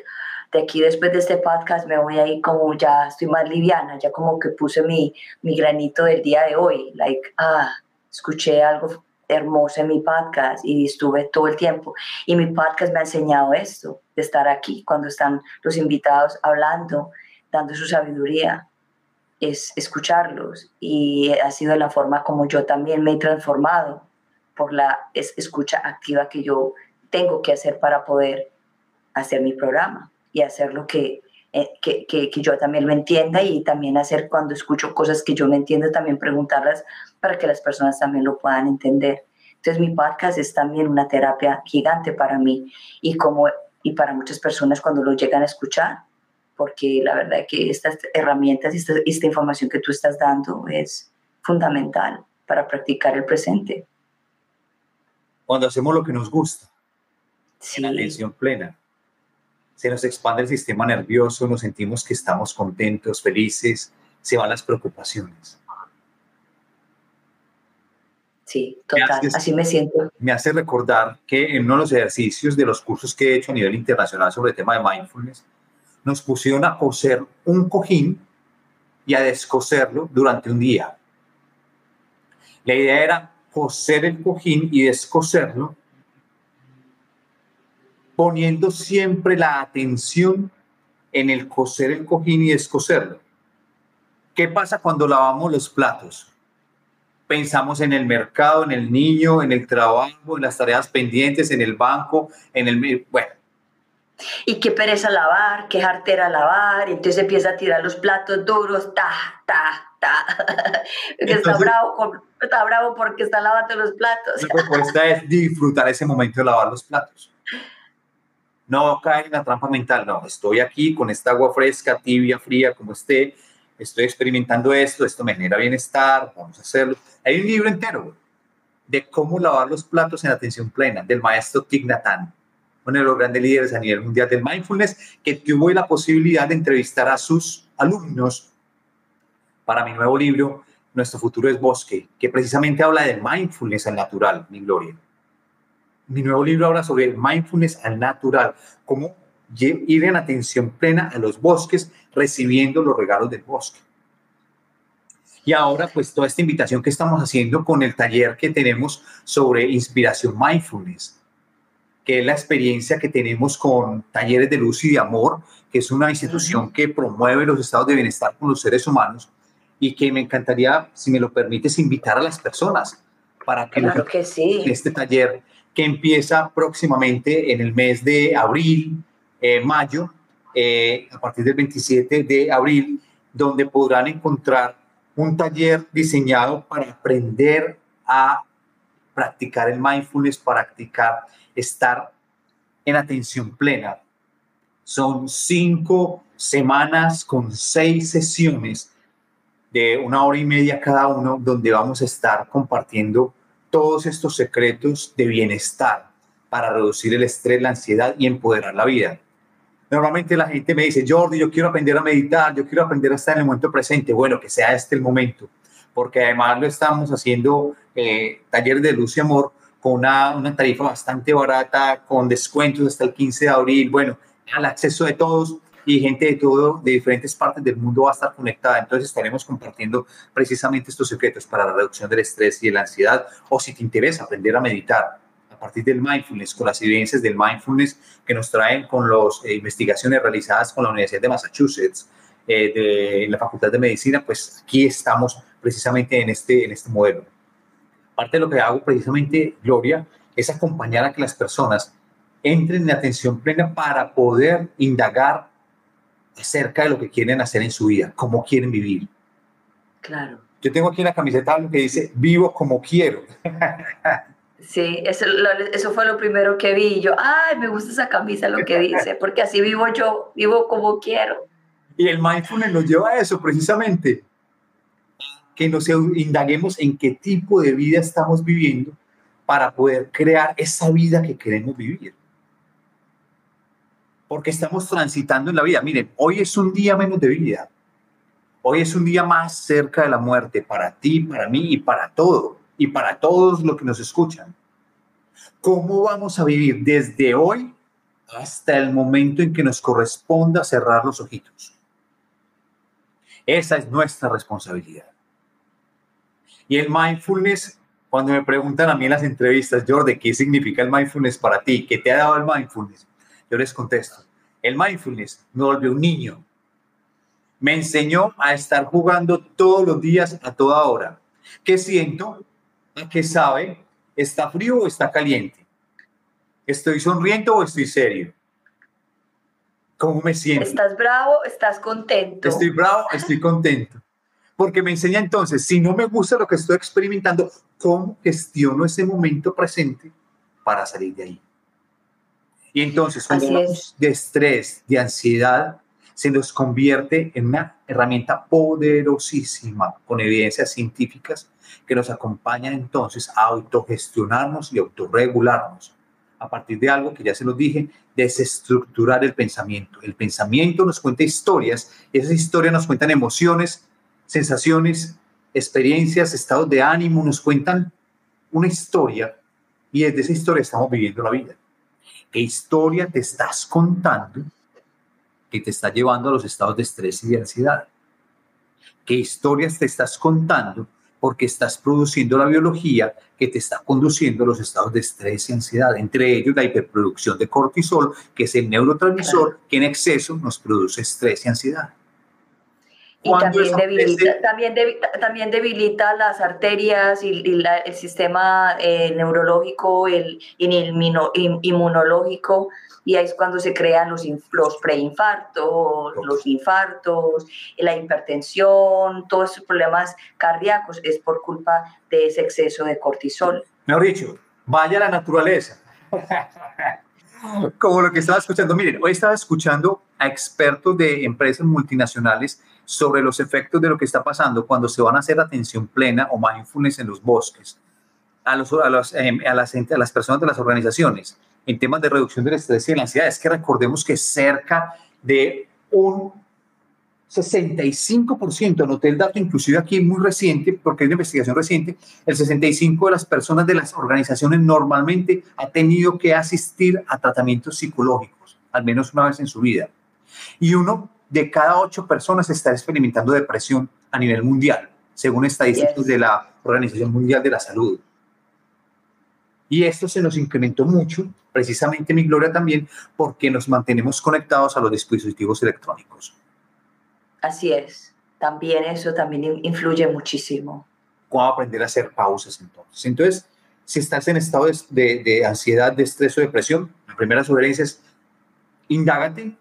de aquí después de este podcast me voy a ir como ya estoy más liviana, ya como que puse mi, mi granito del día de hoy. Like, ah, escuché algo hermoso en mi podcast y estuve todo el tiempo. Y mi podcast me ha enseñado esto, de estar aquí cuando están los invitados hablando, dando su sabiduría, es escucharlos. Y ha sido la forma como yo también me he transformado por la escucha activa que yo tengo que hacer para poder hacer mi programa y hacer lo que eh, que, que, yo también lo entienda y también hacer cuando escucho cosas que yo no entiendo, también preguntarlas para que las personas también lo puedan entender. Entonces mi podcast es también una terapia gigante para mí y, como, y para muchas personas cuando lo llegan a escuchar, porque la verdad es que estas herramientas y esta, esta información que tú estás dando es fundamental para practicar el presente. Cuando hacemos lo que nos gusta, sí. en atención plena, se nos expande el sistema nervioso, nos sentimos que estamos contentos, felices, se van las preocupaciones. Sí, total, así me siento. Me hace recordar que en uno de los ejercicios de los cursos que he hecho a nivel internacional sobre el tema de mindfulness, nos pusieron a coser un cojín y a descoserlo durante un día. La idea era coser el cojín y descoserlo poniendo siempre la atención en el coser el cojín y descoserlo. ¿Qué pasa cuando lavamos los platos? Pensamos en el mercado, en el niño, en el trabajo, en las tareas pendientes, en el banco, en el... Bueno. Y qué pereza lavar, qué jartera lavar, entonces empieza a tirar los platos duros, ta, ta, ta. está, bravo, está bravo porque está lavando los platos. La propuesta es disfrutar ese momento de lavar los platos no caer en la trampa mental, no, estoy aquí con esta agua fresca, tibia, fría, como esté, estoy experimentando esto, esto me genera bienestar, vamos a hacerlo. Hay un libro entero de cómo lavar los platos en atención plena, del maestro Thich uno de los grandes líderes a nivel mundial del mindfulness, que tuvo la posibilidad de entrevistar a sus alumnos para mi nuevo libro, Nuestro futuro es bosque, que precisamente habla del mindfulness al natural, mi gloria mi nuevo libro habla sobre el mindfulness al natural, cómo ir en atención plena a los bosques, recibiendo los regalos del bosque. Y ahora, pues toda esta invitación que estamos haciendo con el taller que tenemos sobre inspiración mindfulness, que es la experiencia que tenemos con Talleres de Luz y de Amor, que es una institución que promueve los estados de bienestar con los seres humanos y que me encantaría, si me lo permites, invitar a las personas para que, claro que sí. este taller que empieza próximamente en el mes de abril, eh, mayo, eh, a partir del 27 de abril, donde podrán encontrar un taller diseñado para aprender a practicar el mindfulness, practicar estar en atención plena. Son cinco semanas con seis sesiones de una hora y media cada uno, donde vamos a estar compartiendo todos estos secretos de bienestar para reducir el estrés, la ansiedad y empoderar la vida. Normalmente la gente me dice, Jordi, yo quiero aprender a meditar, yo quiero aprender a estar en el momento presente. Bueno, que sea este el momento, porque además lo estamos haciendo eh, taller de luz y amor con una, una tarifa bastante barata, con descuentos hasta el 15 de abril. Bueno, al acceso de todos y gente de todo, de diferentes partes del mundo va a estar conectada. Entonces estaremos compartiendo precisamente estos secretos para la reducción del estrés y de la ansiedad. O si te interesa aprender a meditar a partir del mindfulness, con las evidencias del mindfulness que nos traen con las eh, investigaciones realizadas con la Universidad de Massachusetts, eh, de la Facultad de Medicina, pues aquí estamos precisamente en este, en este modelo. Parte de lo que hago precisamente, Gloria, es acompañar a que las personas entren en atención plena para poder indagar acerca de lo que quieren hacer en su vida, cómo quieren vivir. Claro. Yo tengo aquí una camiseta que dice, vivo como quiero. Sí, eso, eso, fue lo primero que vi. yo, ay, me gusta esa camisa, lo que dice, porque así vivo yo, vivo como quiero. Y el mindfulness nos lleva a eso precisamente, que nos indaguemos en qué tipo de vida estamos viviendo para poder crear esa vida que queremos vivir. Porque estamos transitando en la vida. Miren, hoy es un día menos de vida. Hoy es un día más cerca de la muerte para ti, para mí y para todo. Y para todos los que nos escuchan. ¿Cómo vamos a vivir desde hoy hasta el momento en que nos corresponda cerrar los ojitos? Esa es nuestra responsabilidad. Y el mindfulness, cuando me preguntan a mí en las entrevistas, Jordi, ¿qué significa el mindfulness para ti? ¿Qué te ha dado el mindfulness? Yo les contesto, el mindfulness me volvió un niño. Me enseñó a estar jugando todos los días a toda hora. ¿Qué siento? ¿Qué sabe? ¿Está frío o está caliente? ¿Estoy sonriendo o estoy serio? ¿Cómo me siento? ¿Estás bravo? ¿Estás contento? Estoy bravo, estoy contento. Porque me enseña entonces, si no me gusta lo que estoy experimentando, ¿cómo gestiono ese momento presente para salir de ahí? Y entonces, hablamos de estrés, de ansiedad, se nos convierte en una herramienta poderosísima con evidencias científicas que nos acompañan entonces a autogestionarnos y autorregularnos a partir de algo que ya se los dije, desestructurar el pensamiento. El pensamiento nos cuenta historias y esas historias nos cuentan emociones, sensaciones, experiencias, estados de ánimo, nos cuentan una historia y desde esa historia estamos viviendo la vida. ¿Qué historia te estás contando que te está llevando a los estados de estrés y de ansiedad? ¿Qué historias te estás contando porque estás produciendo la biología que te está conduciendo a los estados de estrés y ansiedad, entre ellos la hiperproducción de cortisol, que es el neurotransmisor que en exceso nos produce estrés y ansiedad. Y también debilita, también, también debilita las arterias y, el sistema eh, neurológico, el, el inmunológico, y ahí es cuando se crean los, los preinfartos, los infartos, la hipertensión, todos esos problemas cardíacos es por culpa de ese exceso de cortisol. Mejor dicho, vaya a la naturaleza. Como lo que estaba escuchando. Miren, hoy estaba escuchando a expertos de empresas multinacionales sobre los efectos de lo que está pasando cuando se van a hacer atención plena o mindfulness en los bosques a, los, a, a, las, a las personas de las organizaciones en temas de reducción del estrés y la ansiedad. Es que recordemos que cerca de un 65%, anoté el dato inclusive aquí muy reciente, porque es una investigación reciente, el 65% de las personas de las organizaciones normalmente ha tenido que asistir a tratamientos psicológicos, al menos una vez en su vida. Y uno de cada ocho personas está experimentando depresión a nivel mundial, según estadísticas de la Organización Mundial de la Salud. Y esto se nos incrementó mucho, precisamente mi gloria también, porque nos mantenemos conectados a los dispositivos electrónicos. Así es, también eso también influye muchísimo. ¿Cómo aprender a hacer pausas entonces? Entonces, si estás en estado de, de ansiedad, de estrés o depresión, la primera sugerencia es indágate,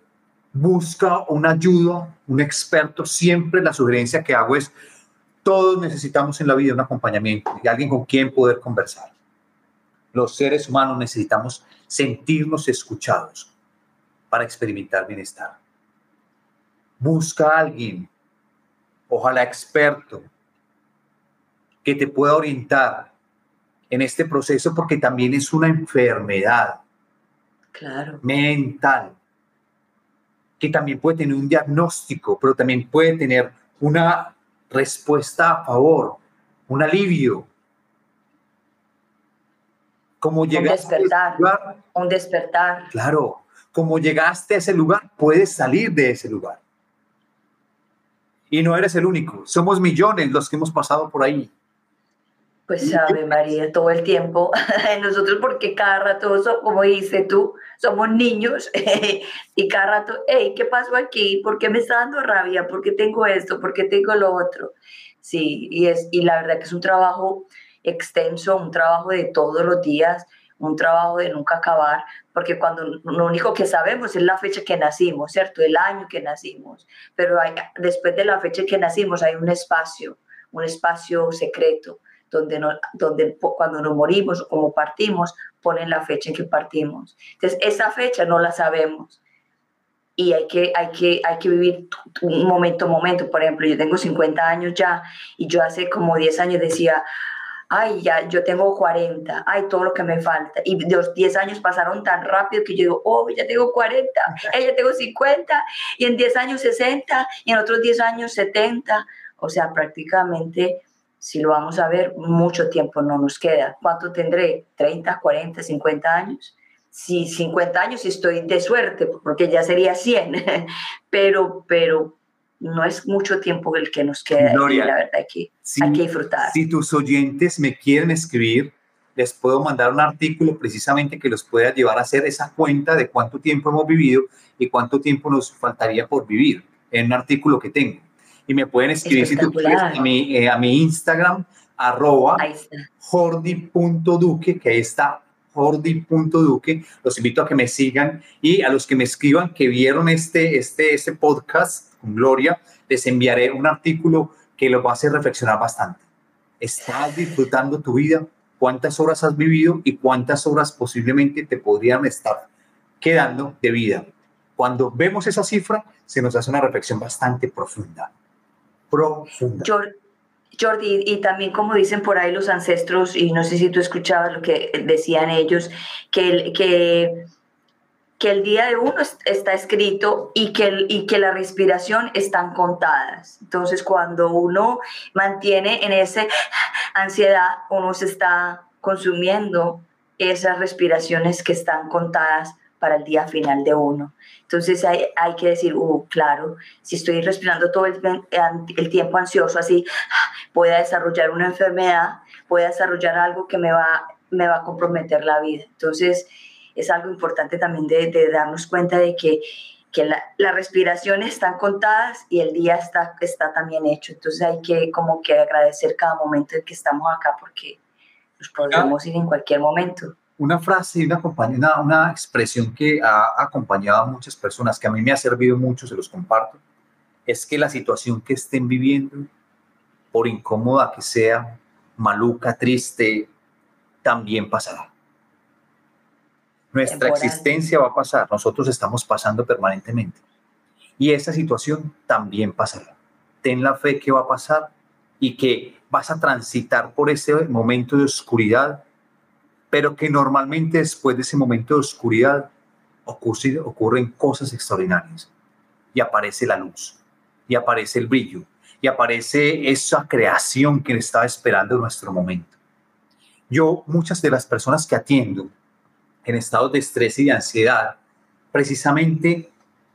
busca una ayuda, un experto. Siempre la sugerencia que hago es, todos necesitamos en la vida un acompañamiento y alguien con quien poder conversar los seres humanos necesitamos sentirnos escuchados para experimentar bienestar. Busca a alguien, ojalá experto, que te pueda orientar en este proceso porque también es una enfermedad claro. mental que también puede tener un diagnóstico, pero también puede tener una respuesta a favor, un alivio, como llegaste un despertar, lugar, un despertar. Claro, como llegaste a ese lugar, puedes salir de ese lugar. Y no eres el único, somos millones los que hemos pasado por ahí. Pues sabe María, todo el tiempo, nosotros porque cada rato, como dices tú, somos niños y cada rato, hey, ¿qué pasó aquí? ¿Por qué me está dando rabia? ¿Por qué tengo esto? ¿Por qué tengo lo otro? Sí, y, es, y la verdad que es un trabajo extenso, un trabajo de todos los días, un trabajo de nunca acabar, porque cuando lo único que sabemos es la fecha que nacimos, ¿cierto? El año que nacimos, pero después de la fecha que nacimos hay un espacio, un espacio secreto, donde, no, donde cuando nos morimos o como partimos, ponen la fecha en que partimos. Entonces, esa fecha no la sabemos. y hay que, hay que, hay que vivir momento a momento. Por ejemplo, yo tengo 50 años ya y yo hace como 10 años decía, ay, ya, yo tengo 40, ay, todo lo que me falta. Y los 10 años pasaron tan rápido que yo digo, oh, ya tengo 40, eh, ya tengo 50, y en 10 años 60, y en otros 10 años 70. O sea, prácticamente, si lo vamos a ver, mucho tiempo no nos queda. ¿Cuánto tendré? ¿30, 40, 50 años? Si 50 años estoy de suerte, porque ya sería 100, pero, pero no es mucho tiempo el que nos queda Gloria, la verdad que hay que disfrutar. Si tus oyentes me quieren escribir, les puedo mandar un artículo precisamente que los pueda llevar a hacer esa cuenta de cuánto tiempo hemos vivido y cuánto tiempo nos faltaría por vivir en un artículo que tengo. Y me pueden escribir si tú quieres a mi, eh, a mi Instagram, arroba jordi.duque, que ahí está jordi.duque. Los invito a que me sigan y a los que me escriban que vieron este, este, este podcast con Gloria, les enviaré un artículo que lo va a hacer reflexionar bastante. ¿Estás disfrutando tu vida? ¿Cuántas horas has vivido y cuántas horas posiblemente te podrían estar quedando de vida? Cuando vemos esa cifra, se nos hace una reflexión bastante profunda. Jordi, y también como dicen por ahí los ancestros, y no sé si tú escuchabas lo que decían ellos, que, que que el día de uno está escrito y que, y que la respiración están contadas. Entonces, cuando uno mantiene en esa ansiedad, uno se está consumiendo esas respiraciones que están contadas para el día final de uno. Entonces hay, hay que decir, uh, claro, si estoy respirando todo el, el tiempo ansioso así, voy a desarrollar una enfermedad, voy a desarrollar algo que me va, me va a comprometer la vida. Entonces, es algo importante también de, darnos cuenta de que, que la, las respiraciones están contadas y el día está, está también hecho. Entonces hay que como que agradecer cada momento en que estamos acá porque nos podemos ir en cualquier momento. Una frase y una, una, una expresión que ha acompañado a muchas personas, que a mí me ha servido mucho, se los comparto, es que la situación que estén viviendo, por incómoda que sea, maluca, triste, también pasará. Nuestra existencia va a pasar, nosotros estamos pasando permanentemente. Y esa situación también pasará. Ten la fe que va a pasar y que vas a transitar por ese momento de oscuridad, pero que normalmente después de ese momento de oscuridad ocurren cosas extraordinarias. Y aparece la luz, y aparece el brillo, y aparece esa creación que estaba esperando en nuestro momento. Yo, muchas de las personas que atiendo, en estados de estrés y de ansiedad, precisamente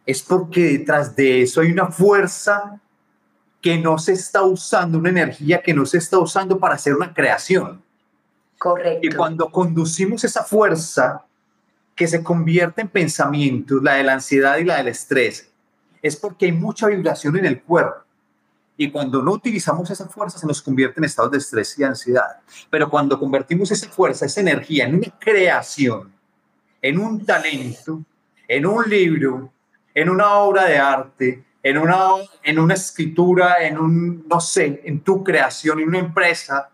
es porque detrás de eso hay una fuerza que no se está usando, una energía que no se está usando para hacer una creación. Correcto. Y cuando conducimos esa fuerza que se convierte en pensamientos, la de la ansiedad y la del estrés, es porque hay mucha vibración en el cuerpo. Y cuando no utilizamos esa fuerza, se nos convierte en estados de estrés y ansiedad. Pero cuando convertimos esa fuerza, esa energía en una creación, en un talento, en un libro, en una obra de arte, en una, en una escritura, en un, no sé, en tu creación, en una empresa,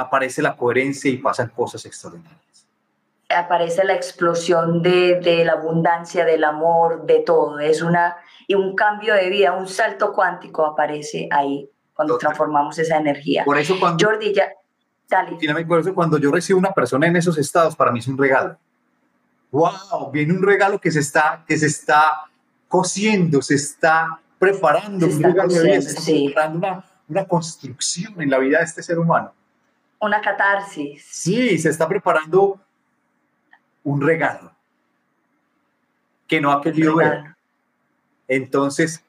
aparece la coherencia y pasan cosas extraordinarias. Aparece la explosión de, de la abundancia, del amor, de todo. Es una, y un cambio de vida, un salto cuántico aparece ahí cuando transformamos esa energía. Por eso cuando... Jordi, ya, Dale. por eso cuando yo recibo una persona en esos estados, para mí es un regalo. ¡Wow! Viene un regalo que se está, que se está cociendo, se está preparando, se está preparando una, una construcción en la vida de este ser humano. Una catarsis. Sí, se está preparando un regalo que no ha querido ver. Entonces,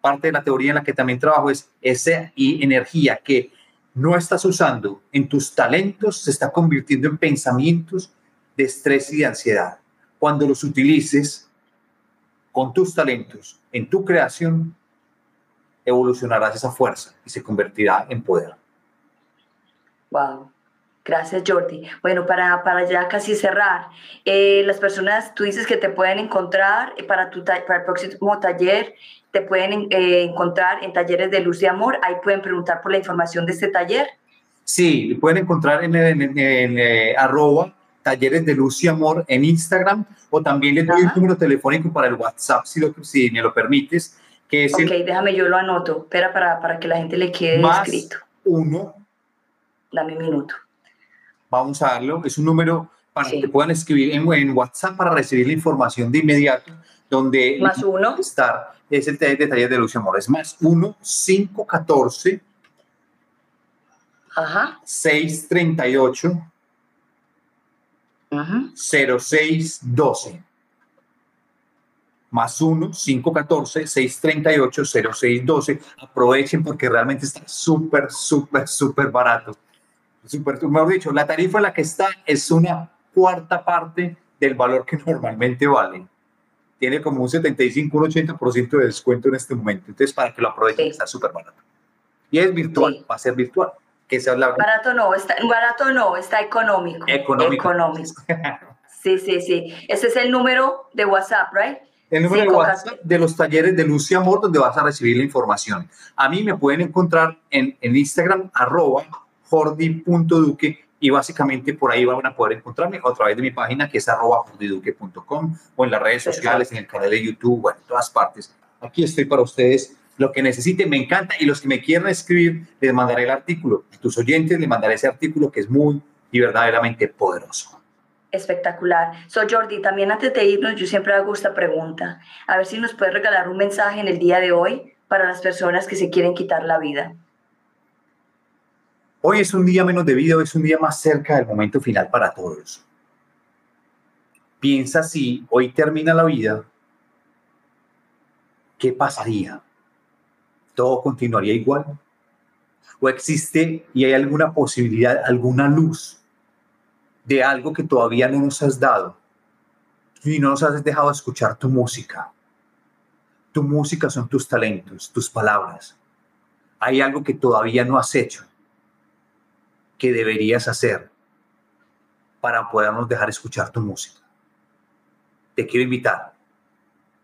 parte de la teoría en la que también trabajo es esa energía que no estás usando en tus talentos se está convirtiendo en pensamientos de estrés y de ansiedad. Cuando los utilices con tus talentos en tu creación, evolucionarás esa fuerza y se convertirá en poder. Wow. Gracias, Jordi. Bueno, para, para ya casi cerrar, eh, las personas, tú dices que te pueden encontrar para, tu para el próximo taller, te pueden eh, encontrar en talleres de luz y amor, ahí pueden preguntar por la información de este taller. Sí, pueden encontrar en, en, en, eh, arroba Talleres de Luz y Amor en Instagram o también le doy un número telefónico para el WhatsApp, si, lo, si me lo permites, que es Ok, déjame, yo lo anoto. Espera para, para que la gente le quede más escrito. uno, Dame un minuto. vamos a darlo, es un número para Sí. que puedan escribir en, en WhatsApp para recibir la información de inmediato, donde Más uno. estar es el taller de Talleres de Luz y Amor, es más 1 514 Ajá. 638 ujú. 0612 más 1 514 638 0612 aprovechen porque realmente está súper súper súper barato súper mejor dicho la tarifa en la que está es una cuarta parte del valor que normalmente vale tiene como un 75 un 80% de descuento en este momento entonces para que lo aprovechen Sí. está súper barato y es virtual Sí. va a ser virtual que es la Barato no, está, barato no, está económico. Económico. Económico. Sí, sí, sí. Ese es el número de WhatsApp, ¿right? El número de Cinco WhatsApp de los talleres de Luz y Amor, donde vas a recibir la información. A mí me pueden encontrar en, en Instagram, arroba jordi.duque, y básicamente por ahí van a poder encontrarme o a través de mi página, que es arroba jordiduque.com, o en las redes sociales, en el canal de YouTube, bueno, en todas partes. Aquí estoy para ustedes. Lo que necesiten, me encanta. Y los que me quieran escribir, les mandaré el artículo. A tus oyentes les mandaré ese artículo que es muy y verdaderamente poderoso. Espectacular. So, Jordi, también antes de irnos, yo siempre hago esta pregunta. A ver si nos puedes regalar un mensaje en el día de hoy para las personas que se quieren quitar la vida. Hoy es un día menos de vida, hoy es un día más cerca del momento final para todos. Piensa si hoy termina la vida, ¿qué pasaría? ¿Todo continuaría igual? ¿O existe y hay alguna posibilidad, alguna luz de algo que todavía no nos has dado y no nos has dejado escuchar tu música? Tu música son tus talentos, tus palabras. Hay algo que todavía no has hecho que deberías hacer para podernos dejar escuchar tu música. Te quiero invitar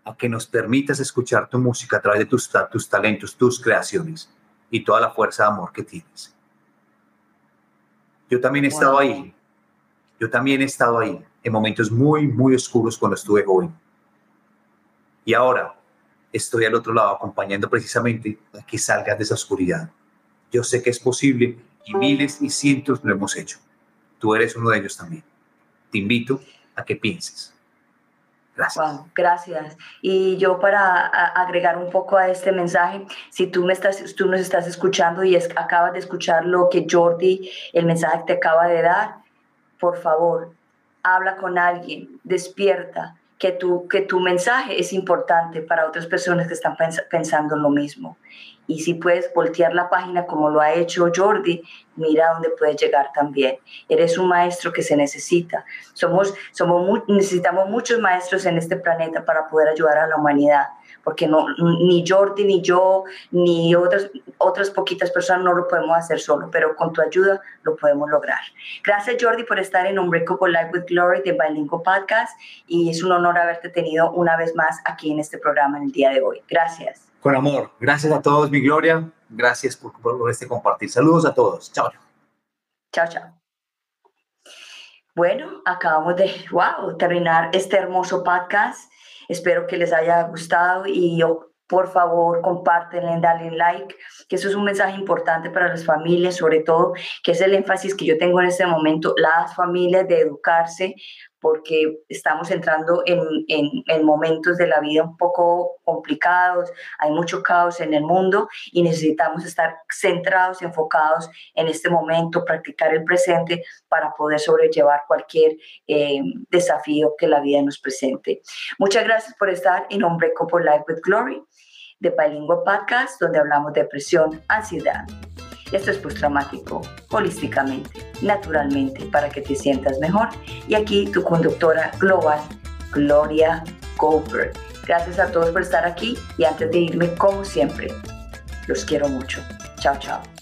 a que nos permitas escuchar tu música a través de tus, tus talentos, tus creaciones y toda la fuerza de amor que tienes. Yo también he estado ahí. Yo también he estado ahí en momentos muy, muy oscuros cuando estuve joven. Y ahora estoy al otro lado acompañando precisamente a que salgas de esa oscuridad. Yo sé que es posible y miles y cientos lo hemos hecho. Tú eres uno de ellos también. Te invito a que pienses. Gracias. Gracias. Y yo para agregar un poco a este mensaje, si tú, me estás, tú nos estás escuchando y es- acabas de escuchar lo que Jordi, el mensaje que te acaba de dar, por favor, habla con alguien, despierta, que tu, que tu mensaje es importante para otras personas que están pens- pensando lo mismo. Y si puedes voltear la página como lo ha hecho Jordi, mira dónde puedes llegar también. Eres un maestro que se necesita. Somos, somos necesitamos muchos maestros en este planeta para poder ayudar a la humanidad, porque no, ni Jordi, ni yo, ni otras, otras poquitas personas no lo podemos hacer solo, pero con tu ayuda lo podemos lograr. Gracias Jordi por estar en Unbreakable Life with Glory de Bilingual Podcast y es un honor haberte tenido una vez más aquí en este programa en el día de hoy. Gracias. Con amor. Gracias a todos, mi Gloria. Gracias por, por este compartir. Saludos a todos. Chao. Chao, chao. Bueno, acabamos de, wow, terminar este hermoso podcast. Espero que les haya gustado y yo, por favor, compártenle, dale like, que eso es un mensaje importante para las familias, sobre todo, que es el énfasis que yo tengo en este momento, las familias de educarse, porque estamos entrando en, en, en momentos de la vida un poco complicados, hay mucho caos en el mundo y necesitamos estar centrados, enfocados en este momento, practicar el presente para poder sobrellevar cualquier eh, desafío que la vida nos presente. Muchas gracias por estar en Unbreakable Life with Glory, de Bilingüe Podcast, donde hablamos de depresión, ansiedad, estrés postraumático, holísticamente, naturalmente, para que te sientas mejor. Y aquí tu conductora global, Gloria Goldberg. Gracias a todos por estar aquí y antes de irme, como siempre, los quiero mucho. Chao, chao.